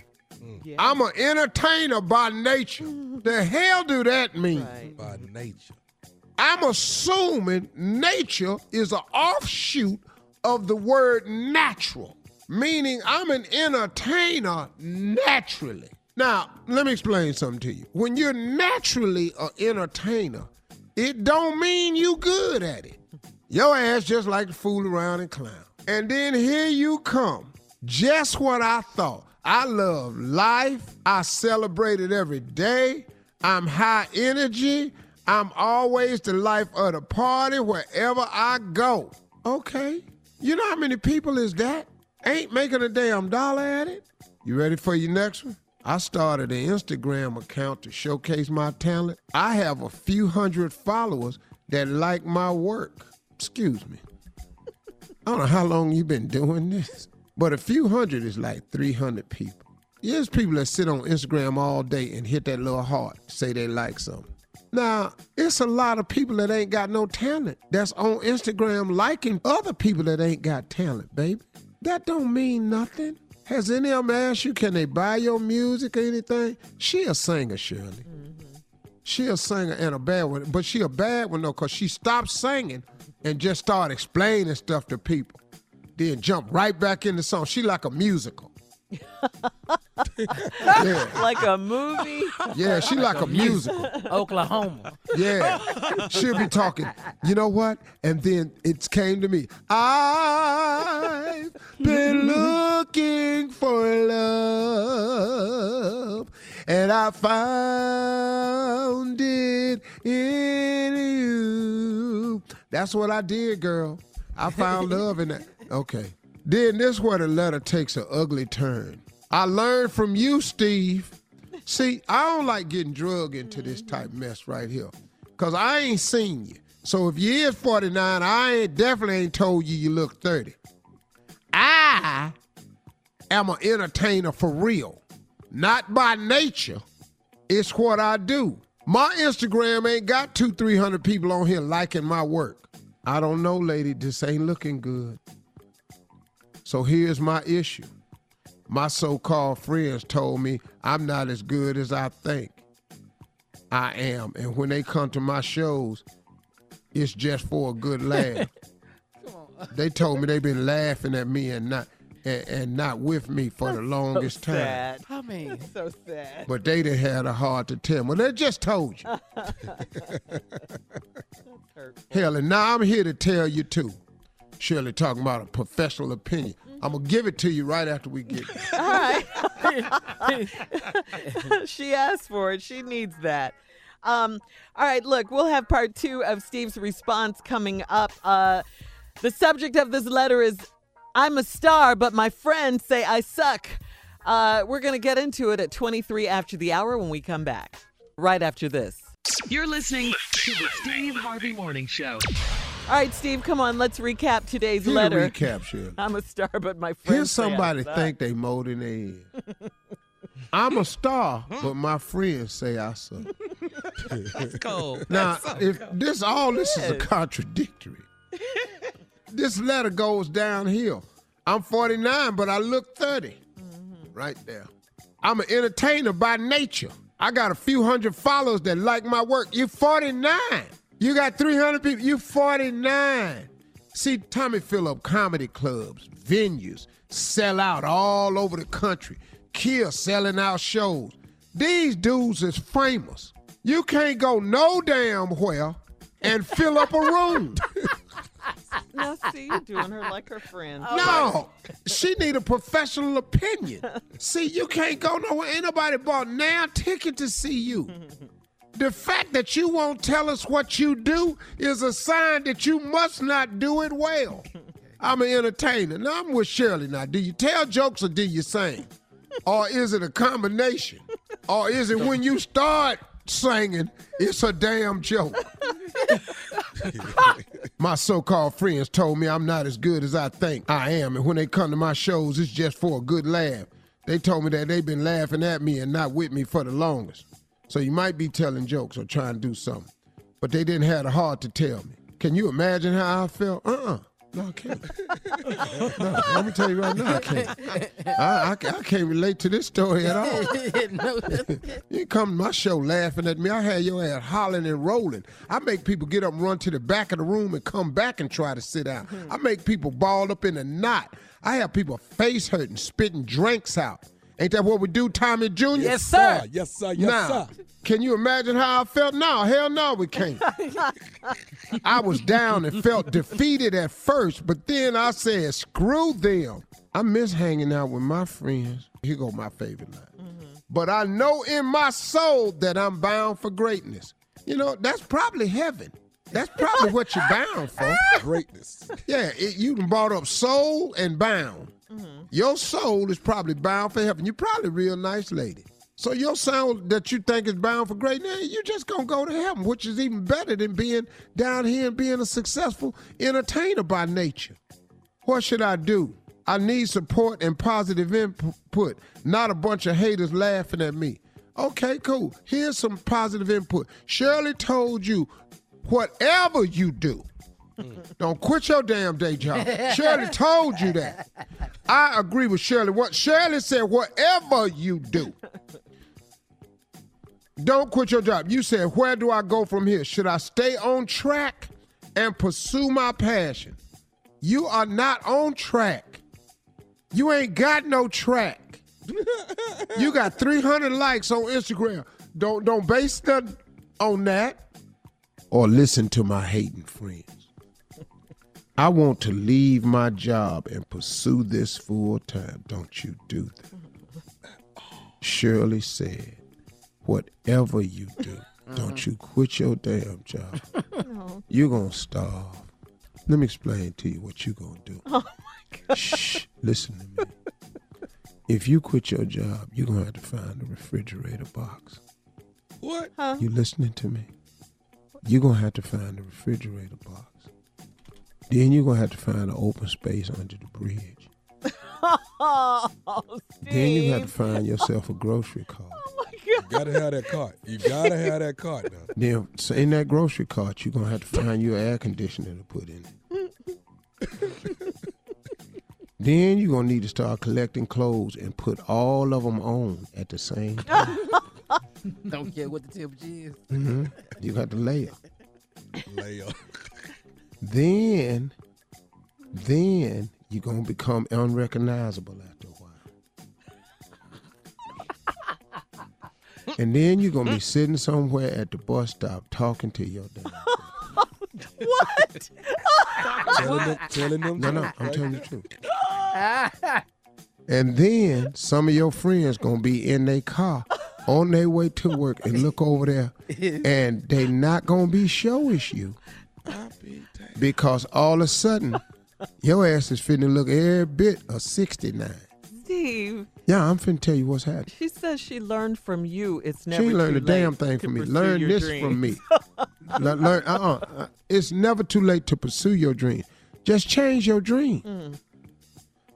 I'm an entertainer by nature. The hell do that mean? By nature. I'm assuming nature is an offshoot of the word natural, meaning I'm an entertainer naturally. Now, let me explain something to you. When you're naturally an entertainer, it don't mean you good at it. Your ass just like to fool around and clown. And then here you come. Just what I thought. I love life. I celebrate it every day. I'm high energy. I'm always the life of the party wherever I go. Okay. You know how many people is that? Ain't making a damn dollar at it? You ready for your next one? I started an Instagram account to showcase my talent. I have a few hundred followers that like my work. Excuse me. I don't know how long you've been doing this, but a few hundred is like 300 people. There's people that sit on Instagram all day and hit that little heart, say they like something. Now, it's a lot of people that ain't got no talent that's on Instagram liking other people that ain't got talent, baby. That don't mean nothing. Has any of them asked you, can they buy your music or anything? She a singer, Shirley. Mm-hmm. She a singer and a bad one, but she a bad one though, cause she stopped singing and just started explaining stuff to people. Then jump right back in the song. She like a musical. Yeah. Like a movie. Yeah, she like a musical. Oklahoma. Yeah. She'll be talking. You know what? And then it came to me. I've been mm-hmm. looking for love. And I found it in you. That's what I did, girl. I found love in that. Okay. Then this where the letter takes an ugly turn. I learned from you, Steve. See, I don't like getting drug into this mm-hmm. type mess right here. Cause I ain't seen you. So if you is 49, I ain't definitely ain't told you you look 30. I am an entertainer for real. Not by nature. It's what I do. My Instagram ain't got two, three hundred people on here liking my work. I don't know, lady. This ain't looking good. So here's my issue. My so called friends told me I'm not as good as I think I am. And when they come to my shows, it's just for a good laugh. they told me they've been laughing at me and not and, and not with me for the longest time. Sad. I mean, so sad. But they done had a heart to tell. Well, they just told you. Hell, and now I'm here to tell you too. Shirley talking about a professional opinion. I'm gonna give it to you right after we get. All right. she asked for it. She needs that. Um, all right, look, we'll have part two of Steve's response coming up. Uh, the subject of this letter is I'm a star, but my friends say I suck. Uh, we're going to get into it at 23 after the hour when we come back, right after this. You're listening to the Steve Harvey Morning Show. All right, Steve, come on, let's recap today's Here letter. recap, Shirley. I'm a star, but my friends Here's say I somebody suck. think they more than they is. I'm a star, but my friends say I suck. That's cold. Now, That's so if cold. this all this is a Yes. contradictory. this letter goes downhill. I'm 49, but I look 30. Mm-hmm. Right there. I'm an entertainer by nature. I got a few hundred followers that like my work. You're 49. You got 300 people. You're 49. See, Tommy fill up comedy clubs, venues, sell out all over the country. Kill selling out shows. These dudes is famous. You can't go no damn where and fill up a room. Now, see, you're doing her like her friend. No, she need a professional opinion. See, you can't go nowhere. Ain't nobody bought now ticket to see you. The fact that you won't tell us what you do is a sign that you must not do it well. I'm an entertainer. Now I'm with Shirley. Now, do you tell jokes or do you sing? Or is it a combination? Or is it when you start singing, it's a damn joke? my so-called friends told me I'm not as good as I think I am, and when they come to my shows, it's just for a good laugh. They told me that they've been laughing at me and not with me for the longest. So you might be telling jokes or trying to do something, but they didn't have the heart to tell me. Can you imagine how I felt? Uh-uh. No, I can't. no, let me tell you right now, I can't. I, I, I can't relate to this story at all. You come to my show laughing at me. I had your ass hollering and rolling. I make people get up and run to the back of the room and come back and try to sit down. Mm-hmm. I make people ball up in a knot. I have people face hurting, spitting drinks out. Ain't that what we do, Tommy Jr.? Yes, sir. Yes, sir. Yes, now, sir. Can you imagine how I felt? No, hell no, we can't. I was down and felt defeated at first, but then I said, screw them. I miss hanging out with my friends. Here go my favorite line. Mm-hmm. But I know in my soul that I'm bound for greatness. You know, that's probably heaven. That's probably what you're bound for. Greatness. Yeah, it, you done brought up soul and bound. Mm-hmm. Your soul is probably bound for heaven. You're probably a real nice lady. So your soul that you think is bound for greatness, you're just gonna go to heaven, which is even better than being down here and being a successful entertainer by nature. What should I do? I need support and positive input, not a bunch of haters laughing at me. Okay, cool. Here's some positive input. Shirley told you, whatever you do, Mm. don't quit your damn day job. Shirley told you that. I agree with Shirley. What Shirley said, whatever you do, don't quit your job. You said, where do I go from here? Should I stay on track and pursue my passion? You are not on track. You ain't got no track. you got 300 likes on Instagram. Don't don't base nothing on that. Or listen to my hating friends. I want to leave my job and pursue this full time. Don't you do that. Shirley said, whatever you do, don't you quit your damn job. No. You're going to starve. Let me explain to you what you're going to do. Oh my God. Shh, listen to me. If you quit your job, you're going to have to find a refrigerator box. What? You listening to me? You're going to have to find a refrigerator box. Then you're going to have to find an open space under the bridge. Oh, Then you have to find yourself a grocery cart. You gotta have that cart. You gotta have that cart now. Then so in that grocery cart, you're going to have to find your air conditioner to put in it. then you're going to need to start collecting clothes and put all of them on at the same time. Don't care what the temperature is. hmm You got to layer. Layer. Then, then you're gonna become unrecognizable after a while. and then you're gonna be sitting somewhere at the bus stop talking to your dad. What? telling them, telling them. No, no, I'm telling you the truth. And then some of your friends gonna be in their car on their way to work and look over there, and they not gonna be showish you because all of a sudden your ass is finna look every bit of 69. Steve, Yeah, I'm finna tell you what's happening. she says she learned from you. It's She never ain't learned too a damn thing from me. Learn this dreams. from me. Le- learn, uh-uh. It's never too late to pursue your dream. Just change your dream. Mm.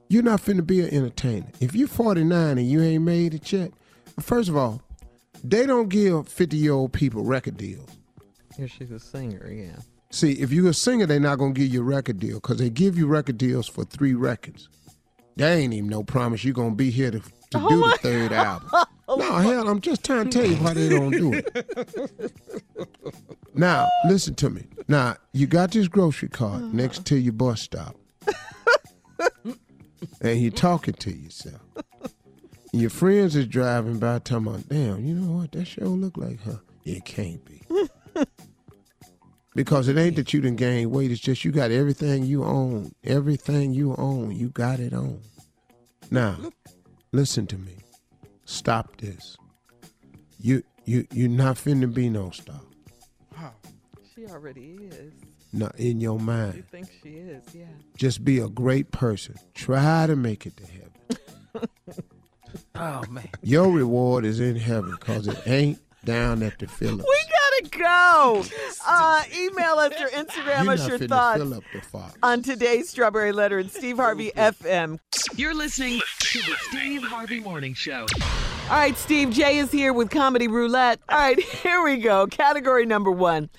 You're not finna be an entertainer. If you're 49 and you ain't made it yet, first of all, they don't give 50 year old people record deals. Yeah, she's a singer, yeah. See, if you're a singer, they're not gonna give you a record deal because they give you record deals for three records. They ain't even no promise you're gonna be here to, to Oh do my the third album. no, oh hell, I'm just trying to tell you why they don't do it. Now, listen to me. Now, you got this grocery cart uh-huh. next to your bus stop. and you're talking to yourself. And your friends is driving by talking about, damn, you know what? That show look like her. It can't be. because it ain't that you didn't gain weight. It's just you got everything you own. Everything you own, you got it on. Now, listen to me. Stop this. You you you're not finna be no star. She already is. Not in your You mind. think she is, yeah. Just be a great person. Try to make it to heaven. Oh man. Your reward is in heaven because it ain't down at the Phillips. We gotta go. Uh, email us or Instagram You're us your thoughts fill up the Fox. on today's Strawberry Letter and Steve Harvey FM. You're listening to the Steve Harvey Morning Show. All right, Steve J is here with Comedy Roulette. All right, here we go. Category number one.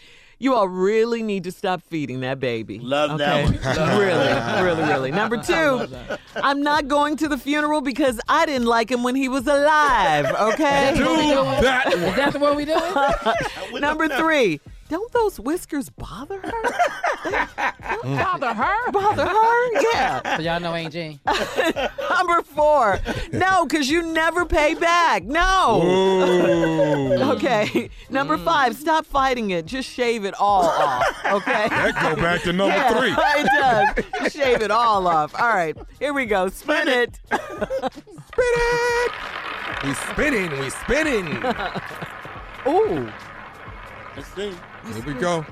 You all really need to stop feeding that baby. Love okay? that one. really, really, really. Number two, I'm not going to the funeral because I didn't like him when he was alive. Okay. Do that one. Is that the one we doing? Number three, don't those whiskers bother her? Bother her? Bother her? Yeah. So y'all know Aunt Jean. Number four, no, because you never pay back. No. okay. Number mm. five, stop fighting it. Just shave it all off. Okay. That go back to number Yeah, three. It does. Just shave it all off. All right. Here we go. Spin it. Spin it. We spinning, we spinning. Ooh. Let's see. Here we go.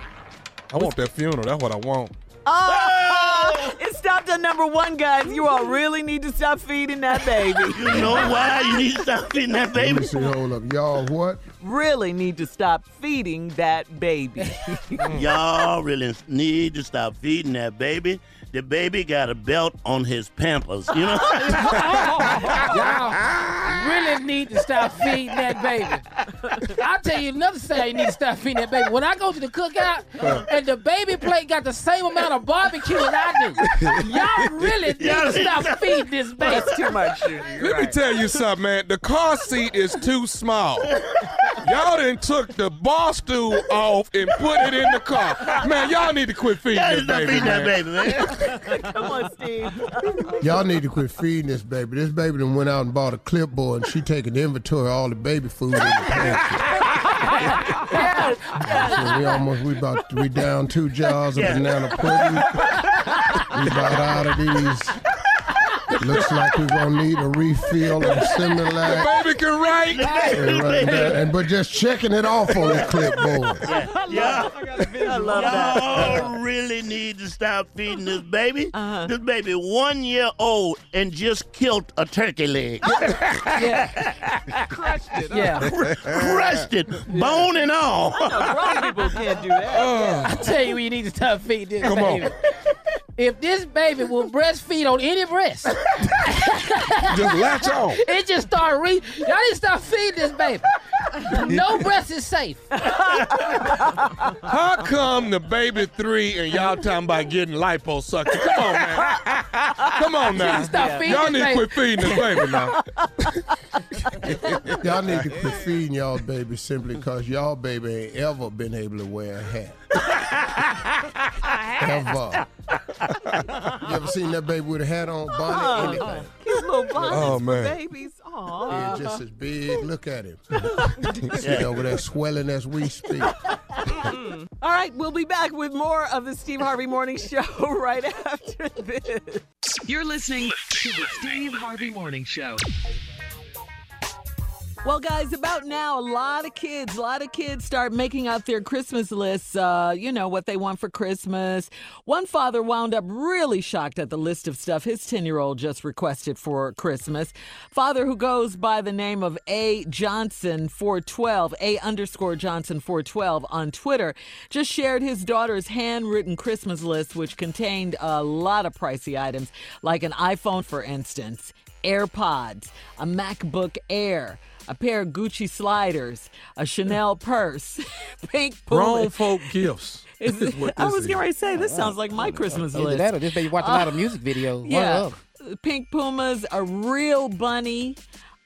I want that funeral. That's what I want. Oh, it stopped at number one, guys. You all really need to stop feeding that baby. You know why you need to stop feeding that Let baby? me see. Hold up, y'all. What? Really need to stop feeding that baby. Y'all really need to stop feeding that baby. The baby got a belt on his pampers, you know? Y'all really need to stop feeding that baby. I'll tell you another thing you need to stop feeding that baby. When I go to the cookout and the baby plate got the same amount of barbecue as I do, y'all really need to stop feeding this baby. That's too much, Junior. You're Let me tell you something, man. The car seat is too small. Y'all done took the bar stool off and put it in the car. Man, y'all need to quit feeding Y'all this baby, feeding that baby, man. Come on, Steve. Y'all need to quit feeding this baby. This baby then went out and bought a clipboard and she taking inventory of all the baby food in the pantry. So we almost we about we down two jars of Yeah. banana pudding. We about out of these. Looks like we're gonna need a refill of Similac. Baby can write. And, right there, and but just checking it off on the clipboard. Y'all, I love that. y'all really need to stop feeding this baby. Uh-huh. This baby one year old and just killed a turkey leg. yeah, Crushed it. Yeah. Crushed it, bone and all. Grown people can't do that. I tell you, you need to stop feeding this Come on. Baby. If this baby will breastfeed on any breast, Just latch on. it just start re. Y'all need to stop feeding this baby. No breast is safe. How come the baby three and y'all talking about getting liposuction? Come on, man. Come on now. Stop feeding Y'all need to quit feeding this baby now. Y'all need to quit feeding y'all baby simply because y'all baby ain't ever been able to wear a hat. ever. You ever seen that baby with a hat on, bonnet, oh, anything? Cute little bonnets Oh, man. babies. Aw. Yeah, just as big. Look at him. Sitting over there swelling as we speak. Mm-hmm. All right, we'll be back with more of the Steve Harvey Morning Show right after this. You're listening to the Steve Harvey Morning Show. Well, guys, about now, a lot of kids, a lot of kids start making out their Christmas lists, uh, you know, what they want for Christmas. One father wound up really shocked at the list of stuff his 10 year old just requested for Christmas. Father who goes by the name of A. Johnson 412, A underscore Johnson 412 on Twitter, just shared his daughter's handwritten Christmas list, which contained a lot of pricey items, like an iPhone, for instance, AirPods, a MacBook Air a pair of Gucci sliders, a Chanel purse, pink Grown Puma. folk gifts. Is This it- is what I was is. getting ready to say this sounds like my Christmas Either list. that or this baby watch a lot of music videos. One Yeah, pink Pumas, a real bunny.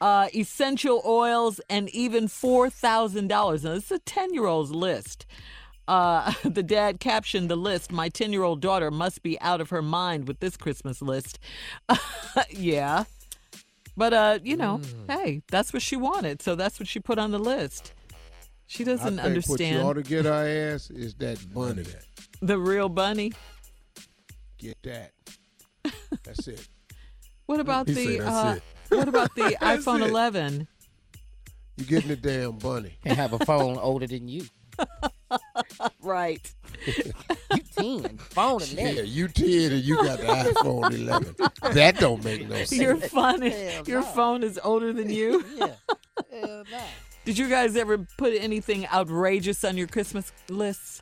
Uh, essential oils and even four thousand dollars. Now this is a ten-year-old's list. Uh, the dad captioned the list. My ten-year-old daughter must be out of her mind with this Christmas list. yeah, but uh, you know, Mm. hey, that's what she wanted, so that's what she put on the list. She doesn't think what you understand ought to get her ass is that bunny. the real bunny. Get that. That's it. What about He the uh, what about the iPhone it. 11? You're getting the damn bunny. Can't have a phone older than you. right. you 10. Phone 11. Yeah, you 10 and you got the iPhone 11. That don't make no sense. Your phone, Hell your no. phone is older than you. Yeah. Hell no. Did you guys ever put anything outrageous on your Christmas lists?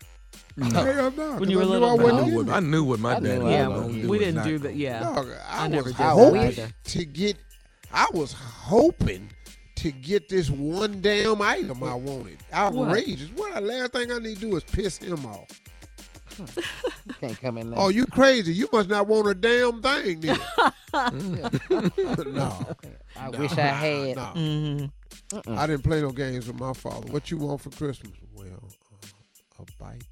Hell no, When you 'cause were I knew little, I wasn't no. getting what, I knew what my I knew what Yeah, I was was gonna we didn't do that. Yeah, Dog, I, I, never was did that hoping either. to get. I was hoping to get this one damn item I wanted. Outrageous. What? the last thing I need to do is piss him off. Can't come in there. Oh, you crazy. You must not want a damn thing then. no. I No, wish I had. No. Mm-hmm. I didn't play no games with my father. What you want for Christmas? Well, uh, a bike.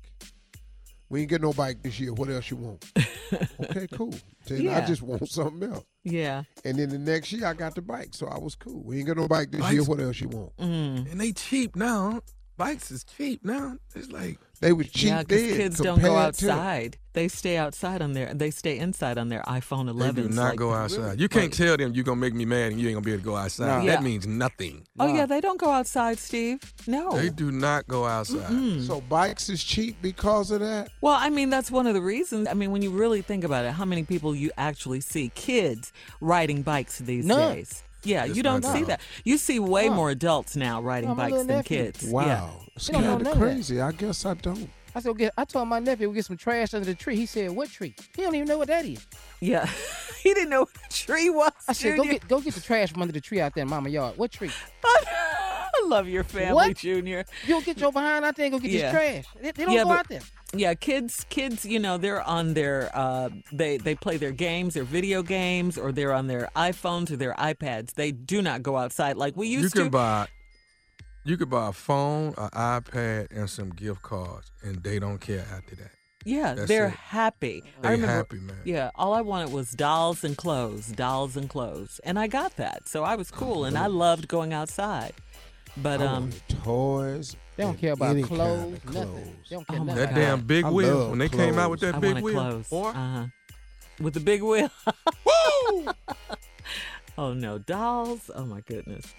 We ain't get no bike this year. What else you want? okay, cool. Then I just want something else. Yeah. And then the next year I got the bike, so I was cool. We ain't get no bike this year. What else you want? Mm. And they cheap now. Bikes is cheap now. It's like they were cheap Yeah, because kids don't go compared to- outside. They stay outside on their. They stay inside on their iPhone 11. they do not go outside. You can't tell them you're gonna make me mad and you ain't gonna be able to go outside. No. That Yeah. means nothing. Oh yeah, they don't go outside, Steve. No. They do not go outside. So bikes is cheap because of that. Well, I mean, that's one of the reasons. I mean, when you really think about it, how many people you actually see kids riding bikes these None. days? Yeah, It's you don't see that. You see way Huh. more adults now riding bikes than nephew. kids. Wow, Yeah. it's He don't know kind of of that. crazy. I guess I don't. I said, get, I told my nephew we get some trash under the tree. He said, "What tree?" He don't even know what that is. Yeah, he didn't know what a tree was. I said, "Go get go get the trash from under the tree out there in Mama yard. What tree?" I love your family, What? Junior. You don't get your behind out there and go get Yeah. this trash. They, they don't Yeah, go but- out there. Yeah, kids, kids, you know, they're on their, uh, they they play their games, their video games, or they're on their iPhones or their iPads. They do not go outside like we used to. You can to. buy you could buy a phone, an iPad, and some gift cards, and they don't care after that. Yeah, That's they're it. happy. They I remember, happy, man. Yeah, all I wanted was dolls and clothes, dolls and clothes, and I got that, so I was cool, and I loved going outside. But I um, toys. They don't care about any clothes, kind of nothing. They don't care Oh my nothing. That damn big I wheel when they came out with that I big wheel. clothes. boy. Uh huh. With the big wheel. Woo! Oh no, dolls! Oh my goodness.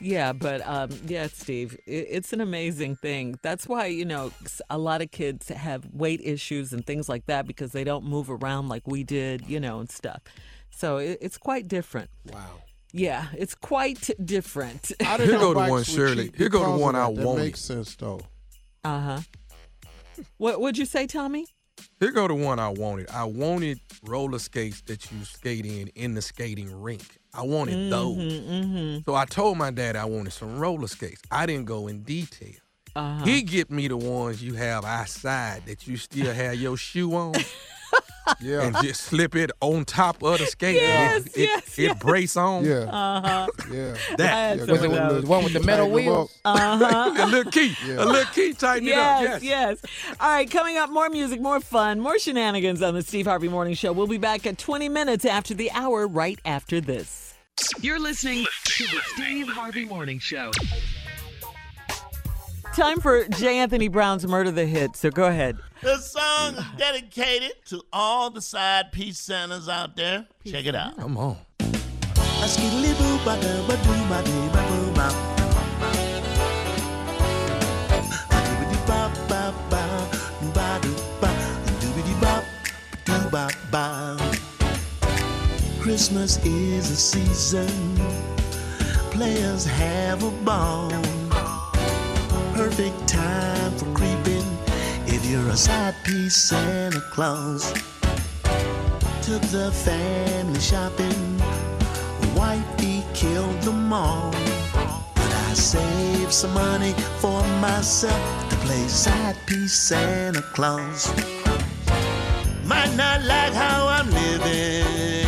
Yeah, but um, yeah, Steve, it, it's an amazing thing. That's why you know a lot of kids have weight issues and things like that because they don't move around like we did, you know, and stuff. So it, it's quite different. Wow. Yeah, it's quite different. I didn't Here know go to one, Shirley. cheap Here go to one I that. That wanted. makes sense though. Uh huh. What would you say, Tommy? Here go the one I wanted. I wanted roller skates that you skate in in the skating rink. I wanted those. Mm-hmm. So I told my dad I wanted some roller skates. I didn't go in detail. Uh-huh. He get me the ones you have outside that you still have your shoe on. Yeah. And just slip it on top of the skate. Yes, and it, yes, it, yes. it brace on. Yeah. Uh huh. Yeah. That. Yeah, some Was it got the one with the metal Tighten 'em wheels? Uh huh. a little key. Yeah. A little key tighten it up. Yes, Yes. yes. All right, coming up, more music, more fun, more shenanigans on the Steve Harvey Morning Show. We'll be back at 20 minutes after the hour, right after this. You're listening to the Steve Harvey Morning Show. Time for J. Anthony Brown's Murder the Hit. So go ahead. The song is dedicated to all the side piece Santas out there. Check it out. Come on. Christmas is a season, players have a ball. Perfect time for creeping if you're a side piece Santa Claus. Took the family shopping, wifey killed them all. But I saved some money for myself to play side piece Santa Claus. Might not like how I'm living,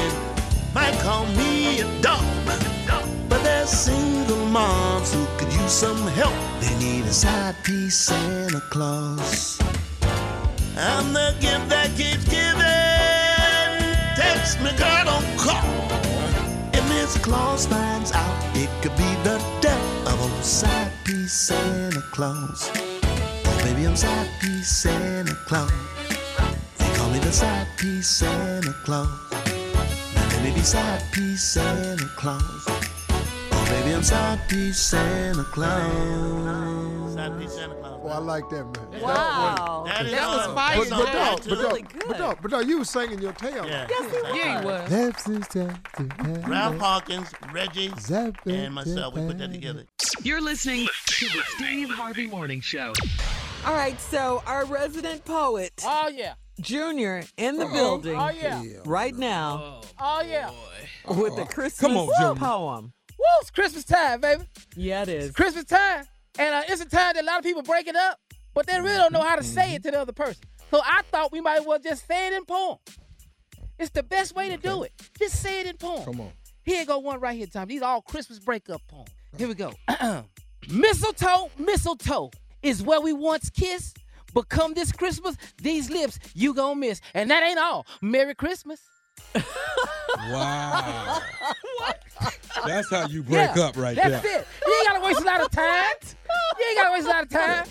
might call me a dog. But there's single moms who some help. They need a side piece Santa Claus. I'm the gift that keeps giving. Text me, girl, don't call. If Miss Claus finds out, it could be the death of old side piece Santa Claus. Oh, baby, I'm side piece Santa Claus. They call me the side piece Santa Claus. Now be side piece Santa Claus. Oh, baby, I'm side piece Santa Claus. Side piece Santa Claus. Oh, I like that man. Wow. That, is That was on- fire, that's But, on but, Jay. there, no, but, no, Really good. but no, but no, you was singing your tail. Yeah. Yeah, he was. Ralph Hawkins, Reggie, and myself, we put that together. You're listening to the Steve Harvey Morning Show. All right, so our resident poet, Oh yeah. Junior, in the oh, building Oh yeah. right now Oh yeah. Oh, with the Christmas Come on, Junior. poem. Woo, it's Christmas time, baby. Yeah, it is. It's Christmas time. And uh, it's a time that a lot of people break it up, but they really don't know how to say it to the other person. So I thought we might as well just say it in poem. It's the best way to do it. Just say it in poem. Come on. Here go one right here, Tom. These all Christmas breakup poems. Here we go. mistletoe, mistletoe is where we once kissed, but come this Christmas, these lips you gonna miss. And that ain't all. Merry Christmas. Wow. what? That's how you break Yeah, up right That's there. That's it. You ain't gotta waste a lot of time. You ain't gotta waste a lot of time.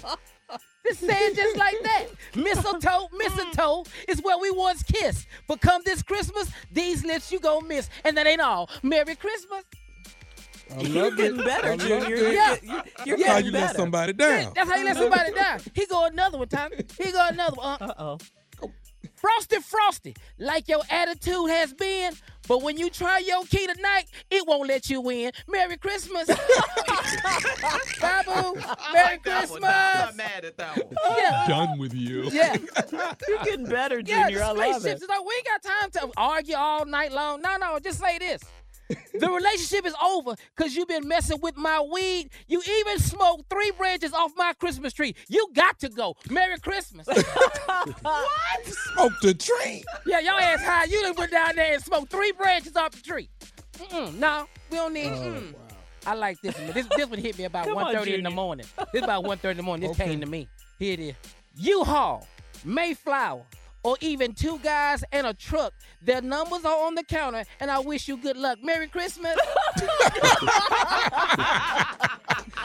Just say it just like that. Mistletoe, mistletoe is where we once kissed. But come this Christmas, these lips you gonna miss. And that ain't all. Merry Christmas. I You're love getting it. better, I love Junior. it. You're, Yeah. you're, you're That's how getting you let somebody down. That's how you let somebody down. He go another one, Tommy. He go another one. Uh oh. Frosty, frosty, like your attitude has been, but when you try your key tonight, it won't let you in. Merry Christmas. Babu, Merry Christmas. I'm Not mad at that one. Yeah. Done with you. Yeah. You're getting better, Junior. this I love relationship it. is like we ain't got time to argue all night long. No, no, just say this. The relationship is over because you've been messing with my weed. You even smoked three branches off my Christmas tree. You got to go. Merry Christmas. what? Smoked the tree. Yeah, y'all ass high. You done went down there and smoked three branches off the tree. Mm-mm, no, we don't need. mm. I like this one. This, this one hit me about Come on, 1.30 in the morning. This about 1.30 in the morning. This came to me. Here it is. U-Haul, Mayflower, or even two guys and a truck. Their numbers are on the counter, and I wish you good luck. Merry Christmas.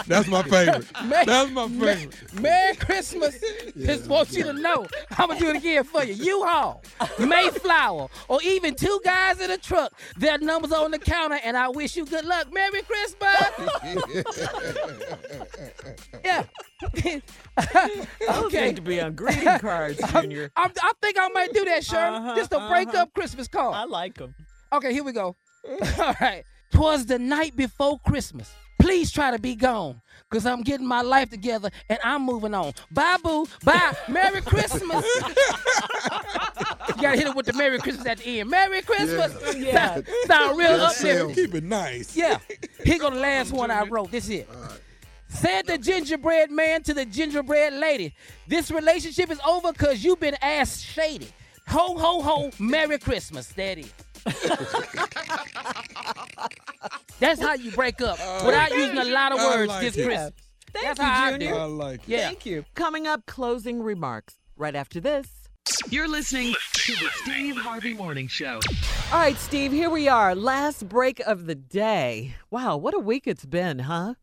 That's my favorite. Merry- That's my favorite. Merry Christmas. Just want you to know. I'm gonna do it again for you. U-Haul, Mayflower, or even two guys in a truck. Their numbers are on the counter, and I wish you good luck. Merry Christmas. yeah. Those okay. need to be on greeting cards, Junior. I'm, I think I might do that, Shirley. Uh-huh, Just a break uh-huh. up Christmas card. I like them. Okay, here we go. All right. Twas the night before Christmas. Please try to be gone. Cause I'm getting my life together and I'm moving on. Bye boo. Bye. Merry Christmas. you gotta hit it with the Merry Christmas at the end. Merry Christmas. Yeah. Sound, sound real Good uplifting. Keep it nice. Yeah. Here go the last one I wrote. This is it. Said the gingerbread man to the gingerbread lady. This relationship is over because you've been ass shady. Ho, ho, ho. Merry Christmas. That is. That's how you break up oh. without using a lot of words like this it. Christmas. Thank That's you, how I Junior. do. I like it. Yeah. Thank you. Coming up, closing remarks right after this. You're listening to the Steve Harvey Morning Show. All right, Steve, here we are. Last break of the day. Wow, what a week it's been, huh?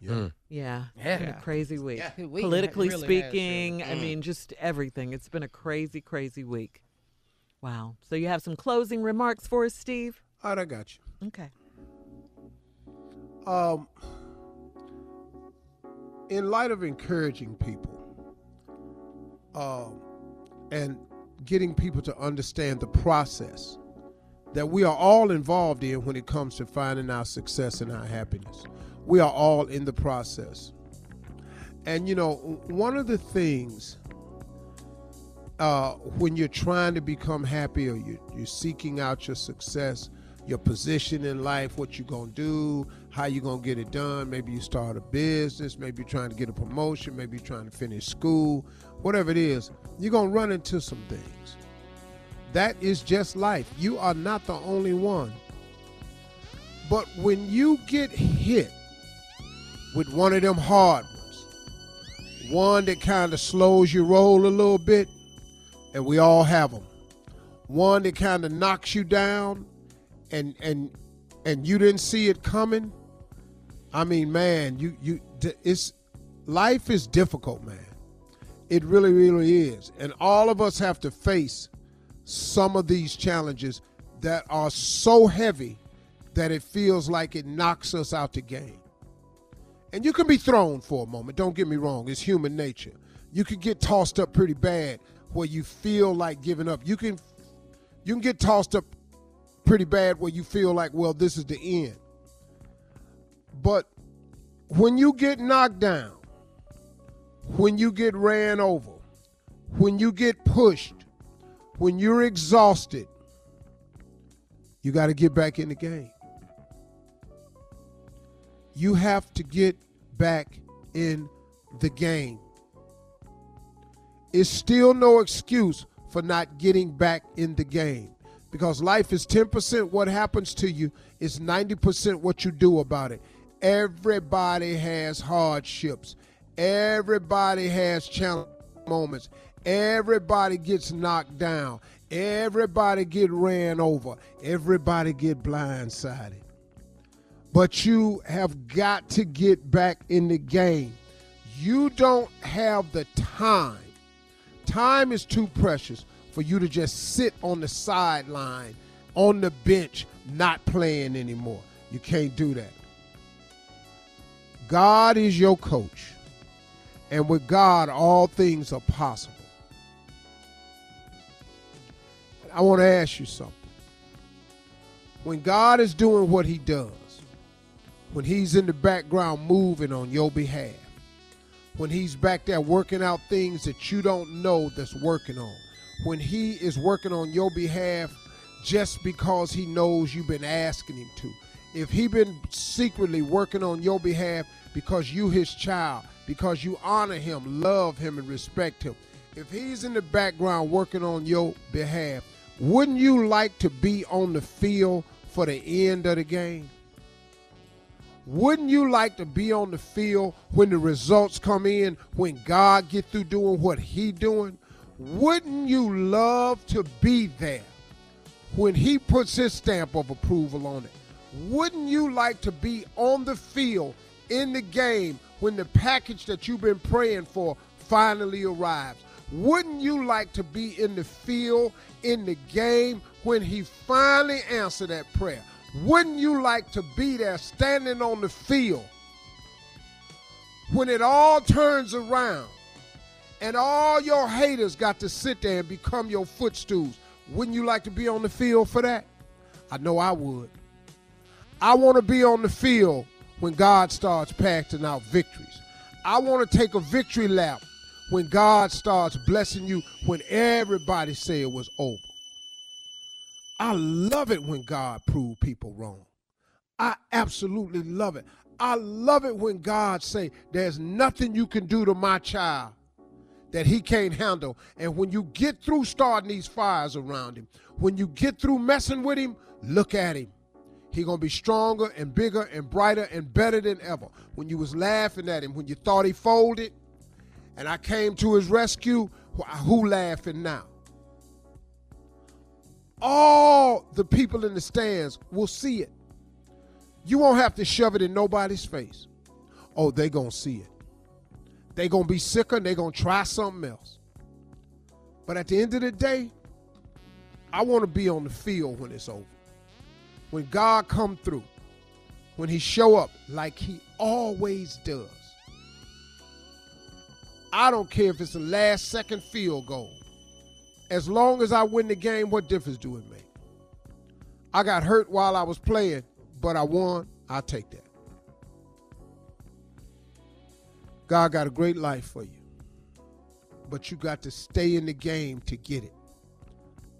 Yeah. Yeah, it's Yeah. been a crazy week. Yeah, we- Politically it really has, speaking, I mean, just everything. It's been a crazy, crazy week. Wow. So you have some closing remarks for us, Steve? All right, I got you. Okay. Um, in light of encouraging people um, and getting people to understand the process that we are all involved in when it comes to finding our success and our happiness, we are all in the process. And you know, one of the things uh, when you're trying to become happy or you're, you're seeking out your success, your position in life, what you're going to do, how you're going to get it done. Maybe you start a business, maybe you're trying to get a promotion, maybe you're trying to finish school, whatever it is, you're going to run into some things. That is just life. You are not the only one. But when you get hit with one of them hard ones, one that kind of slows your roll a little bit, and we all have them. One that kind of knocks you down, and and and you didn't see it coming. I mean, man, you you it's life is difficult, man. It really, really is, and all of us have to face some of these challenges that are so heavy that it feels like it knocks us out the game. And you can be thrown for a moment. Don't get me wrong; it's human nature. You can get tossed up pretty bad where you feel like giving up. You can you can get tossed up pretty bad where you feel like, well, this is the end. But when you get knocked down, when you get ran over, when you get pushed, when you're exhausted, you got to get back in the game. You have to get back in the game. It's still no excuse for not getting back in the game because life is 10% what happens to you, it's 90% what you do about it. Everybody has hardships, everybody has challenge moments, everybody gets knocked down, everybody get ran over, everybody get blindsided. But you have got to get back in the game. You don't have the time. Time is too precious for you to just sit on the sideline, on the bench, not playing anymore. You can't do that. God is your coach. And with God, all things are possible. I want to ask you something. When God is doing what he does, when he's in the background moving on your behalf, when he's back there working out things that you don't know that's working on, when he is working on your behalf just because he knows you've been asking him to, if he been secretly working on your behalf because you his child, because you honor him, love him, and respect him, if he's in the background working on your behalf, wouldn't you like to be on the field for the end of the game? Wouldn't you like to be on the field when the results come in, when God get through doing what he doing? Wouldn't you love to be there when he puts his stamp of approval on it? Wouldn't you like to be on the field in the game when the package that you've been praying for finally arrives? Wouldn't you like to be in the field in the game when he finally answered that prayer? Wouldn't you like to be there standing on the field when it all turns around and all your haters got to sit there and become your footstools? Wouldn't you like to be on the field for that? I know I would. I want to be on the field when God starts passing out victories. I want to take a victory lap when God starts blessing you when everybody say it was over. I love it when God prove people wrong. I absolutely love it. I love it when God say there's nothing you can do to my child that he can't handle. And when you get through starting these fires around him, when you get through messing with him, look at him. He gonna be stronger and bigger and brighter and better than ever. When you was laughing at him, when you thought he folded, and I came to his rescue, who laughing now? All the people in the stands will see it. You won't have to shove it in nobody's face. Oh, they gonna see it. They gonna be sicker and they gonna try something else. But at the end of the day, I want to be on the field when it's over. When God come through, when he show up like he always does. I don't care if it's a last second field goal. As long as I win the game, what difference do it make? I got hurt while I was playing, but I won. I'll take that. God got a great life for you, but you got to stay in the game to get it.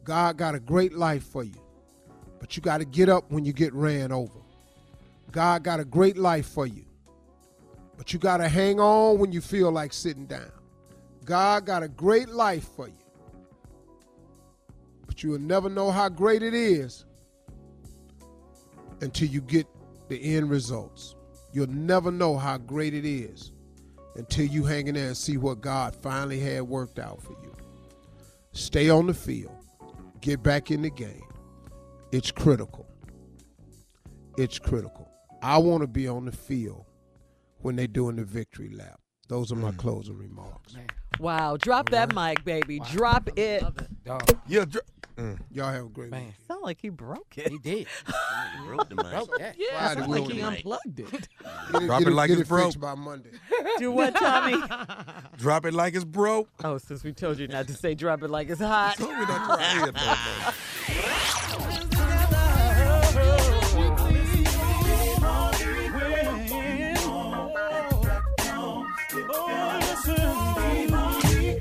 God got a great life for you, but you got to get up when you get ran over. God got a great life for you, but you got to hang on when you feel like sitting down. God got a great life for you, but you will never know how great it is until you get the end results. You'll never know how great it is until you hang in there and see what God finally had worked out for you. Stay on the field. Get back in the game. It's critical. It's critical. I want to be on the field when they're doing the victory lap. Those are my closing remarks. Wow, drop that mic, baby. Drop it. Yeah, dr- mm. Y'all have a great man. Sound like he broke it. He did. He broke the mic. Broke that. Yeah, Friday sound like he unplugged it. It, Drop get it like it's it broke. by Monday. Do what, Tommy? Drop it like it's broke. Oh, since we told you not to say drop it like it's hot.